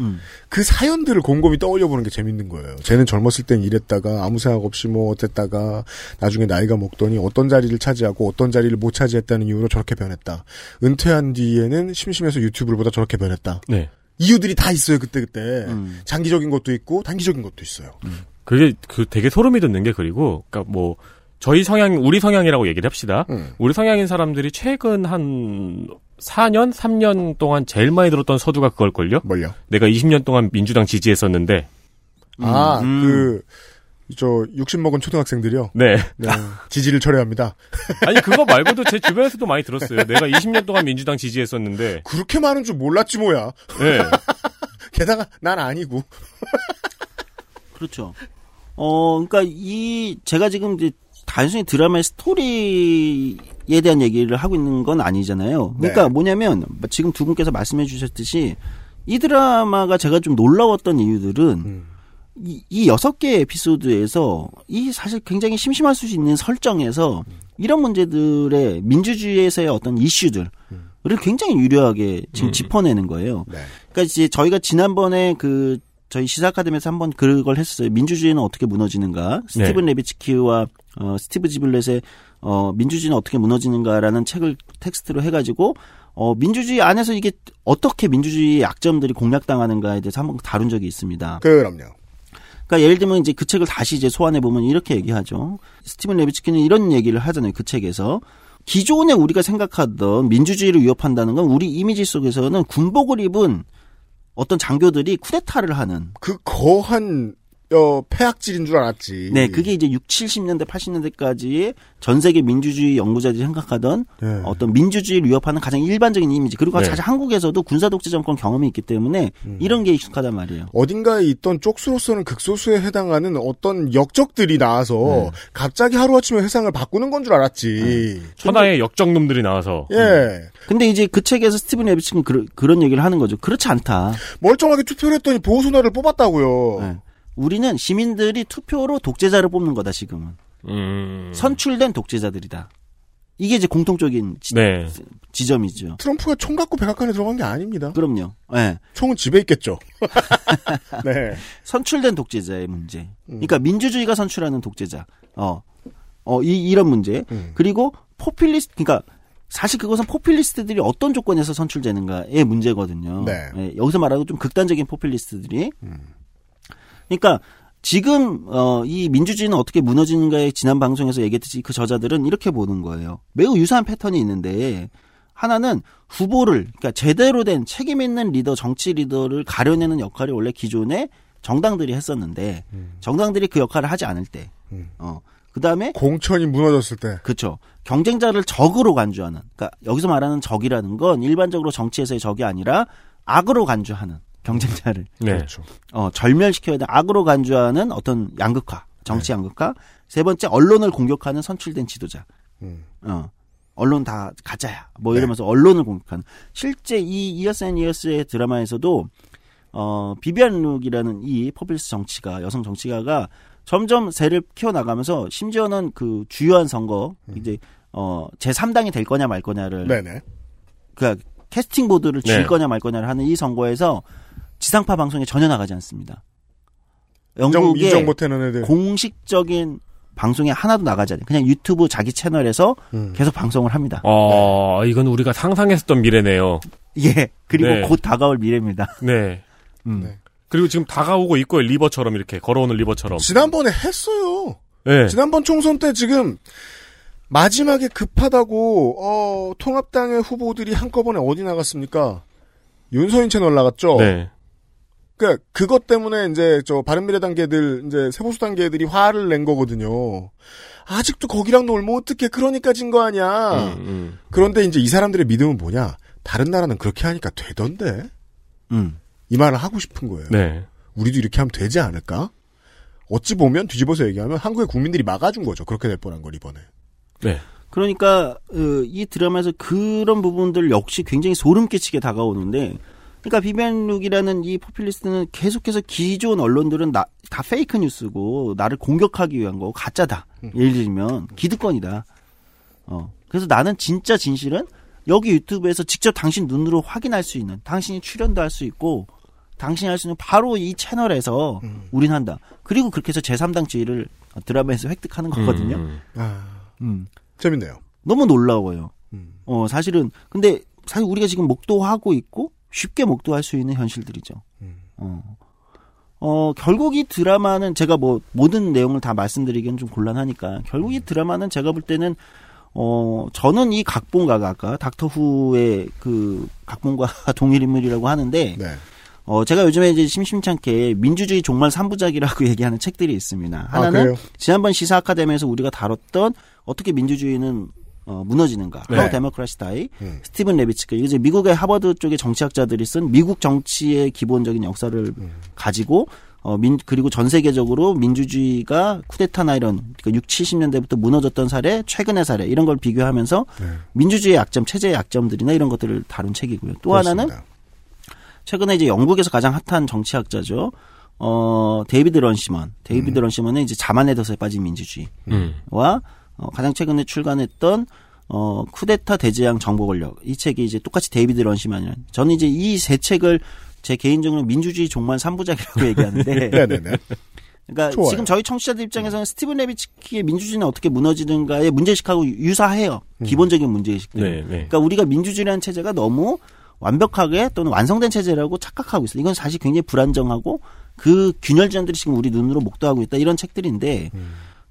음. 그 사연들을 곰곰이 떠올려 보는 게 재밌는 거예요. 쟤는 젊었을 땐 이랬다가 아무 생각 없이 뭐 어땠다가 나중에 나이가 먹더니 어떤 자리를 차지하고 어떤 자리를 못 차지했다는 이유로 저렇게 변했다. 은퇴한 뒤에는 심심해서 유튜브를 보다 저렇게 변했다. 네. 이유들이 다 있어요, 그때 그때. 음. 장기적인 것도 있고 단기적인 것도 있어요. 그게 그 되게 소름이 돋는 게 그리고 그러니까 뭐 저희 성향 우리 성향이라고 얘기를 합시다. 음. 우리 성향인 사람들이 최근 한 4년, 3년 동안 제일 많이 들었던 서두가 그걸걸요? 뭘요? 내가 20년 동안 민주당 지지했었는데. 아, 음. 그, 저, 60 먹은 초등학생들이요? 네. 네. 지지를 철회합니다. 아니, 그거 말고도 제 주변에서도 많이 들었어요. 내가 20년 동안 민주당 지지했었는데. 그렇게 많은 줄 몰랐지, 뭐야. 네. 게다가, 난 아니고. 그렇죠. 어, 그러니까 이 제가 지금 이제 단순히 드라마의 스토리 에 대한 얘기를 하고 있는 건 아니잖아요. 그러니까 네. 뭐냐면 지금 두 분께서 말씀해 주셨듯이 이 드라마가 제가 좀 놀라웠던 이유들은 음. 이, 이 여섯 개의 에피소드에서 이 사실 굉장히 심심할 수 있는 설정에서 이런 문제들의 민주주의에서의 어떤 이슈들을 굉장히 유려하게 지금 음. 짚어내는 거예요. 네. 그러니까 이제 저희가 지난번에 그 저희 시사 아카데미에서 한번 그걸 했었어요. 민주주의는 어떻게 무너지는가? 스티븐 레비츠키와 어, 스티브 지블렛의 어, 민주주의는 어떻게 무너지는가라는 책을 텍스트로 해가지고 어, 민주주의 안에서 이게 어떻게 민주주의의 약점들이 공략당하는가에 대해서 한번 다룬 적이 있습니다. 그럼요. 그러니까 예를 들면 이제 그 책을 다시 이제 소환해 보면 이렇게 얘기하죠. 스티븐 레비츠키는 이런 얘기를 하잖아요. 그 책에서 기존에 우리가 생각하던 민주주의를 위협한다는 건 우리 이미지 속에서는 군복을 입은 어떤 장교들이 쿠데타를 하는 그 거한 어, 폐악질인 줄 알았지. 네, 그게 이제 6, 70년대, 80년대까지 전 세계 민주주의 연구자들이 생각하던 네. 어떤 민주주의를 위협하는 가장 일반적인 이미지. 그리고 네. 사실 한국에서도 군사 독재 정권 경험이 있기 때문에 음. 이런 게 익숙하단 말이에요. 어딘가에 있던 쪽수로서는 극소수에 해당하는 어떤 역적들이 나와서 네. 갑자기 하루아침에 세상을 바꾸는 건 줄 알았지. 천하의 역정놈들이 나와서. 예. 근데 이제 그 책에서 스티븐 에비츠는 그런 얘기를 하는 거죠. 그렇지 않다. 멀쩡하게 투표를 했더니 보호소나를 뽑았다고요. 네. 우리는 시민들이 투표로 독재자를 뽑는 거다 지금은. 음. 선출된 독재자들이다. 이게 이제 공통적인 지, 네. 점이죠 트럼프가 총 갖고 백악관에 들어간 게 아닙니다. 그럼요. 예. 총은 집에 있겠죠. 네. 선출된 독재자의 문제. 음. 그러니까 민주주의가 선출하는 독재자. 어. 어, 이, 이런 문제. 음. 그리고 포퓰리스트, 그러니까 사실 그것은 포퓰리스트들이 어떤 조건에서 선출되는가의 문제거든요. 네. 예, 여기서 말하고 좀 극단적인 포퓰리스트들이. 음. 그러니까 지금 어, 이 민주주의는 어떻게 무너지는가에 지난 방송에서 얘기했듯이 그 저자들은 이렇게 보는 거예요. 매우 유사한 패턴이 있는데 하나는 후보를 그러니까 제대로 된 책임 있는 리더, 정치 리더를 가려내는 역할이 원래 기존에 정당들이 했었는데 정당들이 그 역할을 하지 않을 때, 음. 어, 그 다음에 공천이 무너졌을 때. 그렇죠. 경쟁자를 적으로 간주하는. 그러니까 여기서 말하는 적이라는 건 일반적으로 정치에서의 적이 아니라 악으로 간주하는 경쟁자를 네. 그렇죠. 어, 절멸시켜야 돼. 악으로 간주하는 어떤 양극화, 정치 양극화. 세 번째 언론을 공격하는 선출된 지도자. 음. 어. 언론 다 가짜야. 뭐 네. 이러면서 언론을 공격하는. 실제 이 이어스 앤 이어스의 드라마에서도 어, 비비안 룩이라는 이 포퓰리스트 정치가 여성 정치가가 점점 세를 키워 나가면서 심지어는 그 주요한 선거 이제 어 제3당이 될 거냐 말 거냐를 음. 네네. 그 캐스팅 보트를 줄 네. 거냐 말 거냐를 하는 이 선거에서 지상파 방송에 전혀 나가지 않습니다. 영국의 인정 못하는 애들. 공식적인 방송에 하나도 나가지 않아요. 그냥 유튜브 자기 채널에서 음. 계속 방송을 합니다. 어, 이건 우리가 상상했었던 미래네요. 예. 그리고 네. 곧 다가올 미래입니다. 네. 음. 네. 그리고 지금 다가오고 있고요. 리버처럼 이렇게 걸어오는 리버처럼. 지난번에 했어요. 네. 지난번 총선 때 지금 마지막에 급하다고 어, 통합당의 후보들이 한꺼번에 어디 나갔습니까? 윤서인 채널 나갔죠. 네. 그러니까 그것 때문에 이제 저 바른미래당계들 이제 세보수 단계들이 화를 낸 거거든요. 아직도 거기랑 놀면 어떻게 그러니까 진 거 아니야. 음, 음. 그런데 이제 이 사람들의 믿음은 뭐냐? 다른 나라는 그렇게 하니까 되던데. 음. 이 말을 하고 싶은 거예요. 네. 우리도 이렇게 하면 되지 않을까? 어찌 보면 뒤집어서 얘기하면 한국의 국민들이 막아준 거죠. 그렇게 될 뻔한 걸 이번에. 네. 그러니까 어, 이 드라마에서 그런 부분들 역시 굉장히 소름 끼치게 다가오는데 그러니까 비비안 룩이라는 이 포퓰리스트는 계속해서 기존 언론들은 나, 다 fake news고 나를 공격하기 위한 거고 가짜다. 예를 들면 기득권이다. 어. 그래서 나는 진짜 진실은 여기 유튜브에서 직접 당신 눈으로 확인할 수 있는 당신이 출연도 할 수 있고 당신이 할 수 있는 바로 이 채널에서 우린 한다. 그리고 그렇게 해서 제3당 지위를 드라마에서 획득하는 거거든요. 음. 아, 음. 재밌네요. 너무 놀라워요. 음. 어, 사실은, 근데 사실 우리가 지금 목도하고 있고 쉽게 목도할 수 있는 현실들이죠. 음. 어. 어, 결국 이 드라마는 제가 뭐 모든 내용을 다 말씀드리기는 좀 곤란하니까 결국 이 드라마는 제가 볼 때는 어, 저는 이 각본가가 아까 닥터 후의 그 각본과 동일 인물이라고 하는데 네. 어, 제가 요즘에 이제 심심찮게 민주주의 종말 3부작이라고 얘기하는 책들이 있습니다. 하나는 그래요? 지난번 시사 아카데미에서 우리가 다뤘던 어떻게 민주주의는 어, 무너지는가. 네. How Democracy Die. 음. 스티븐 레비츠크. 이게 이제 미국의 하버드 쪽의 정치학자들이 쓴 미국 정치의 기본적인 역사를 음. 가지고 어, 민, 그리고 전 세계적으로 민주주의가 쿠데타나 이런, 그러니까 6, 70년대부터 무너졌던 사례, 최근의 사례, 이런 걸 비교하면서 네. 민주주의의 약점, 체제의 약점들이나 이런 것들을 다룬 책이고요. 또 하나는 최근에 이제 영국에서 가장 핫한 정치학자죠. 어, 데이비드 런시먼. 데이비드 음. 런시먼은 이제 자만의 덫에 빠진 민주주의와 음. 어, 가장 최근에 출간했던 어, 쿠데타 대재앙 정보 권력. 이 책이 이제 똑같이 데이비드 런시먼이라는. 저는 이제 이 세 책을 제 개인적으로 민주주의 종말 3부작이라고 얘기하는데. 네네네. 그러니까 좋아요. 지금 저희 청취자들 입장에서는 스티븐 레비츠키의 민주주의는 어떻게 무너지는가의 문제의식하고 유사해요. 기본적인 문제의식들. 네, 네. 그러니까 우리가 민주주의라는 체제가 너무 완벽하게 또는 완성된 체제라고 착각하고 있어요. 이건 사실 굉장히 불안정하고 그 균열전들이 지금 우리 눈으로 목도하고 있다 이런 책들인데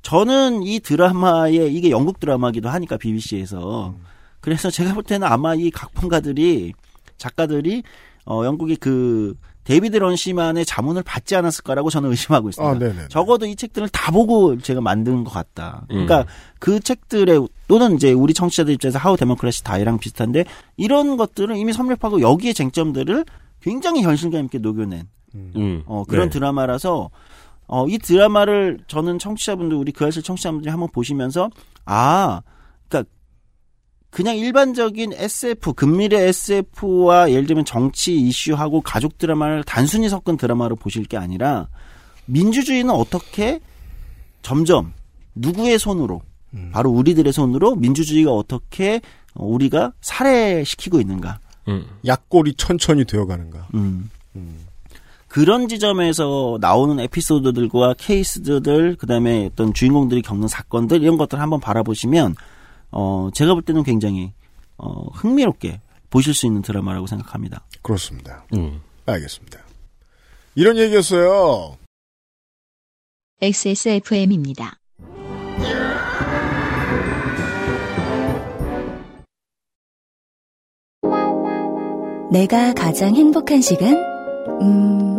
저는 이 드라마에 이게 영국 드라마기도 하니까 BBC에서 그래서 제가 볼 때는 아마 이 각본가들이 작가들이 어 영국의 그 데이비드 런시만의 자문을 받지 않았을 거라고 저는 의심하고 있습니다. 아, 네네. 적어도 이 책들을 다 보고 제가 만든 것 같다. 그러니까 음. 그 책들의 또는 이제 우리 청취자들 입장에서 How Democracy Die랑 비슷한데 이런 것들은 이미 섭렵하고 여기에 쟁점들을 굉장히 현실감 있게 녹여낸 음. 어, 그런 네. 드라마라서 어, 이 드라마를 저는 청취자분들 우리 그알싫 청취자분들이 한번 보시면서 아, 그러니까 그냥 일반적인 SF 금밀의 SF와 예를 들면 정치 이슈하고 가족 드라마를 단순히 섞은 드라마로 보실 게 아니라 민주주의는 어떻게 점점 누구의 손으로 바로 우리들의 손으로 민주주의가 어떻게 어, 우리가 살해시키고 있는가 약골이 천천히 되어가는가. 음. 그런 지점에서 나오는 에피소드들과 케이스들, 그 다음에 어떤 주인공들이 겪는 사건들, 이런 것들 을 한번 바라보시면, 어, 제가 볼 때는 굉장히, 어, 흥미롭게 보실 수 있는 드라마라고 생각합니다. 그렇습니다. 음. 알겠습니다. 이런 얘기였어요. XSFM입니다. 내가 가장 행복한 시간? 음,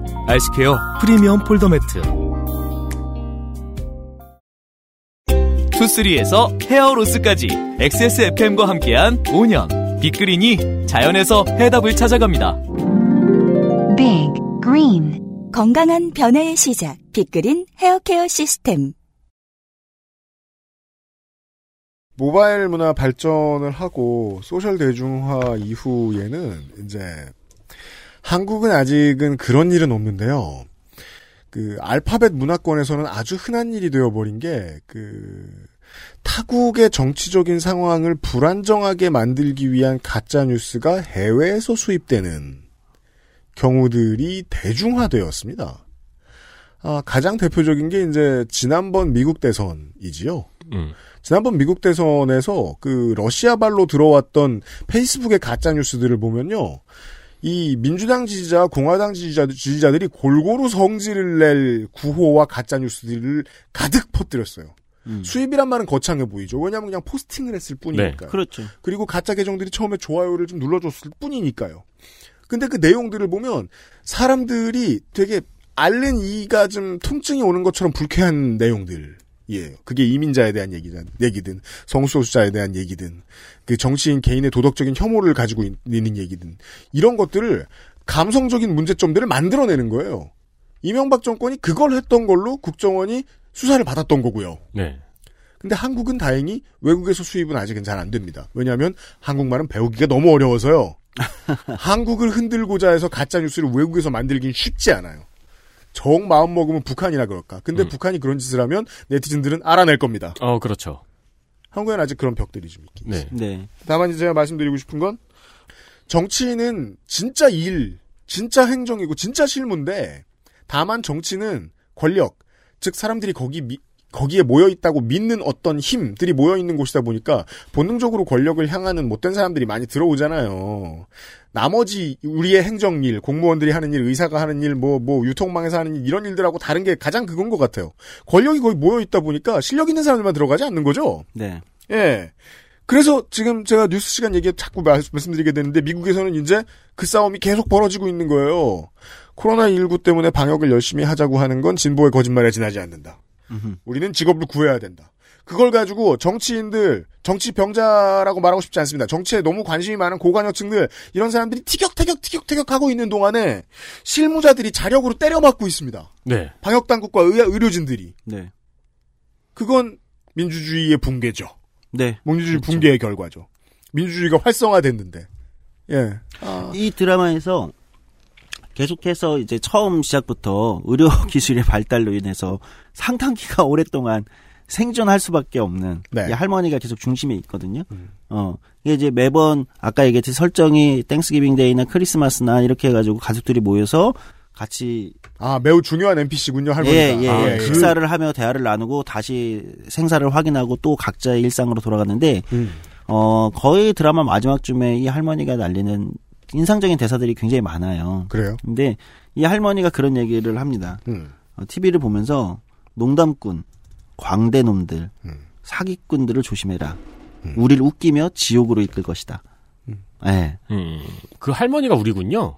아이스케어 프리미엄 폴더 매트. 투쓰리에서 헤어로스까지 XSFM과 함께한 5년. 빅그린이 자연에서 해답을 찾아갑니다. Big Green 건강한 변화의 시작 빅그린 헤어케어 시스템 모바일 문화 발전을 하고 소셜 대중화 이후에는 이제 한국은 아직은 그런 일은 없는데요. 그 알파벳 문화권에서는 아주 흔한 일이 되어버린 게 그 타국의 정치적인 상황을 불안정하게 만들기 위한 가짜 뉴스가 해외에서 수입되는 경우들이 대중화되었습니다. 아, 가장 대표적인 게 이제 지난번 미국 대선이지요. 음. 지난번 미국 대선에서 그 러시아 발로 들어왔던 페이스북의 가짜 뉴스들을 보면요. 이 민주당 지지자, 공화당 지지자, 지지자들이 골고루 성질을 낼 구호와 가짜 뉴스들을 가득 퍼뜨렸어요. 수입이란 말은 거창해 보이죠. 왜냐하면 그냥 포스팅을 했을 뿐이니까요. 그렇죠. 그리고 가짜 계정들이 처음에 좋아요를 좀 눌러줬을 뿐이니까요. 근데 그 내용들을 보면 사람들이 되게 앓는 이가 좀 통증이 오는 것처럼 불쾌한 내용들 이에요. 그게 이민자에 대한 얘기든, 얘기든, 성소수자에 대한 얘기든, 그 정치인 개인의 도덕적인 혐오를 가지고 있는 얘기든, 이런 것들을 감성적인 문제점들을 만들어내는 거예요. 이명박 정권이 그걸 했던 걸로 국정원이 수사를 받았던 거고요. 네. 근데 한국은 다행히 외국에서 수입은 아직은 잘 안 됩니다. 왜냐하면 한국말은 배우기가 너무 어려워서요. 한국을 흔들고자 해서 가짜 뉴스를 외국에서 만들긴 쉽지 않아요. 정 마음 먹으면 북한이나 그럴까. 근데 북한이 그런 짓을 하면 네티즌들은 알아낼 겁니다. 어, 그렇죠. 한국에는 아직 그런 벽들이 좀 있긴 네. 네. 다만 이제 제가 말씀드리고 싶은 건 정치인은 진짜 일, 진짜 행정이고 진짜 실무인데 다만 정치는 권력, 즉 사람들이 거기 미- 거기에 모여 있다고 믿는 어떤 힘들이 모여 있는 곳이다 보니까 본능적으로 권력을 향하는 못된 사람들이 많이 들어오잖아요. 나머지 우리의 행정 일, 공무원들이 하는 일, 의사가 하는 일, 뭐, 뭐, 유통망에서 하는 일, 이런 일들하고 다른 게 가장 그건 것 같아요. 권력이 거의 모여 있다 보니까 실력 있는 사람들만 들어가지 않는 거죠? 네. 예. 그래서 지금 제가 뉴스 시간 얘기 자꾸 말- 말씀드리게 되는데 미국에서는 이제 그 싸움이 계속 벌어지고 있는 거예요. 코로나19 때문에 방역을 열심히 하자고 하는 건 진보의 거짓말에 지나지 않는다. 우리는 직업을 구해야 된다. 그걸 가지고 정치인들, 정치 병자라고 말하고 싶지 않습니다. 정치에 너무 관심이 많은 고관여층들, 이런 사람들이 티격태격, 티격태격 하고 있는 동안에 실무자들이 자력으로 때려막고 있습니다. 네. 방역당국과 의, 의료진들이. 네. 그건 민주주의의 붕괴죠. 네. 민주주의 붕괴의 결과죠. 민주주의가 활성화됐는데. 예. 이 드라마에서 계속해서 이제 처음 시작부터 의료 기술의 발달로 인해서 상당 기간 오랫동안 생존할 수밖에 없는 네. 이 할머니가 계속 중심에 있거든요. 어 이게 이제 매번 아까 얘기했듯이 설정이 Thanksgiving Day나 크리스마스나 이렇게 해가지고 가족들이 모여서 같이 아 매우 중요한 NPC군요 할머니가. 예, 예, 아, 예. 그- 식사를 하며 대화를 나누고 다시 생사를 확인하고 또 각자의 일상으로 돌아갔는데 음. 어 거의 드라마 마지막쯤에 이 할머니가 날리는 인상적인 대사들이 굉장히 많아요. 그래요? 근데 이 할머니가 그런 얘기를 합니다. 음. TV를 보면서 농담꾼, 광대놈들, 음. 사기꾼들을 조심해라. 우리를 웃기며 지옥으로 이끌 것이다. 예. 음, 그 할머니가 우리군요.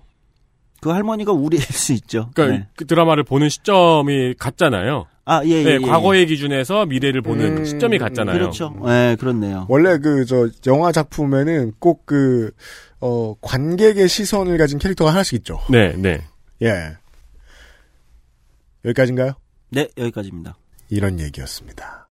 그 할머니가 우리일 수 있죠. 그러니까 네. 그 드라마를 보는 시점이 같잖아요. 아, 예, 예, 네, 예, 과거의 기준에서 미래를 보는 음, 시점이 같잖아요. 그렇죠. 예, 그렇네요. 원래 그 저 영화 작품에는 꼭 그 어, 관객의 시선을 가진 캐릭터가 하나씩 있죠. 네, 네. 예. 여기까지인가요? 네, 여기까지입니다. 이런 얘기였습니다.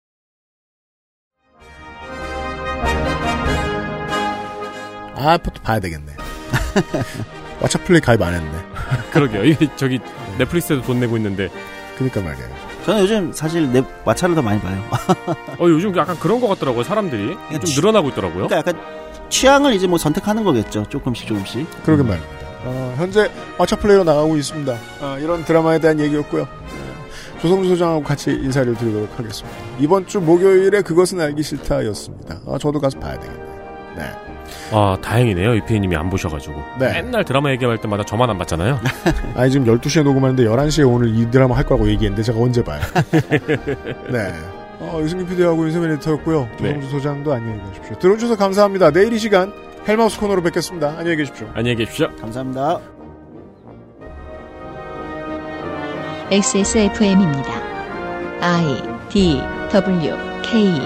아, 또 봐야 되겠네. 왓챠플레이 가입 안 했네. 그러게요. 이게 저기 넷플릭스에도 돈 내고 있는데. 그니까 말이에요. 저는 요즘 사실 내 마차를 더 많이 봐요. 어, 요즘 약간 그런 것 같더라고요. 사람들이 좀 취- 늘어나고 있더라고요. 그러니까 약간 취향을 이제 뭐 선택하는 거겠죠. 조금씩 조금씩. 그러게 말입니다. 어, 현재 왓챠플레이로 나가고 있습니다. 아, 이런 드라마에 대한 얘기였고요. 예, 조성주 소장하고 같이 인사를 드리도록 하겠습니다. 이번 주 목요일에 그것은 알기 싫다였습니다. 아, 저도 가서 봐야 되겠네요. 네. 아, 다행이네요. 이피디님이 안 보셔가지고. 네. 맨날 드라마 얘기할 때마다 저만 안 봤잖아요. 아니 지금 12시에 녹음하는데 11시에 오늘 이 드라마 할 거라고 얘기했는데 제가 언제 봐요. 네. 어, 유승균 PD하고 윤세민 에디터였고요. 네. 조성주 소장도 안녕히 가십시오. 들어주셔서 감사합니다. 내일 이 시간 헬마우스 코너로 뵙겠습니다. 안녕히 계십시오. 안녕히 계십시오. 감사합니다. XSFM입니다. I D W K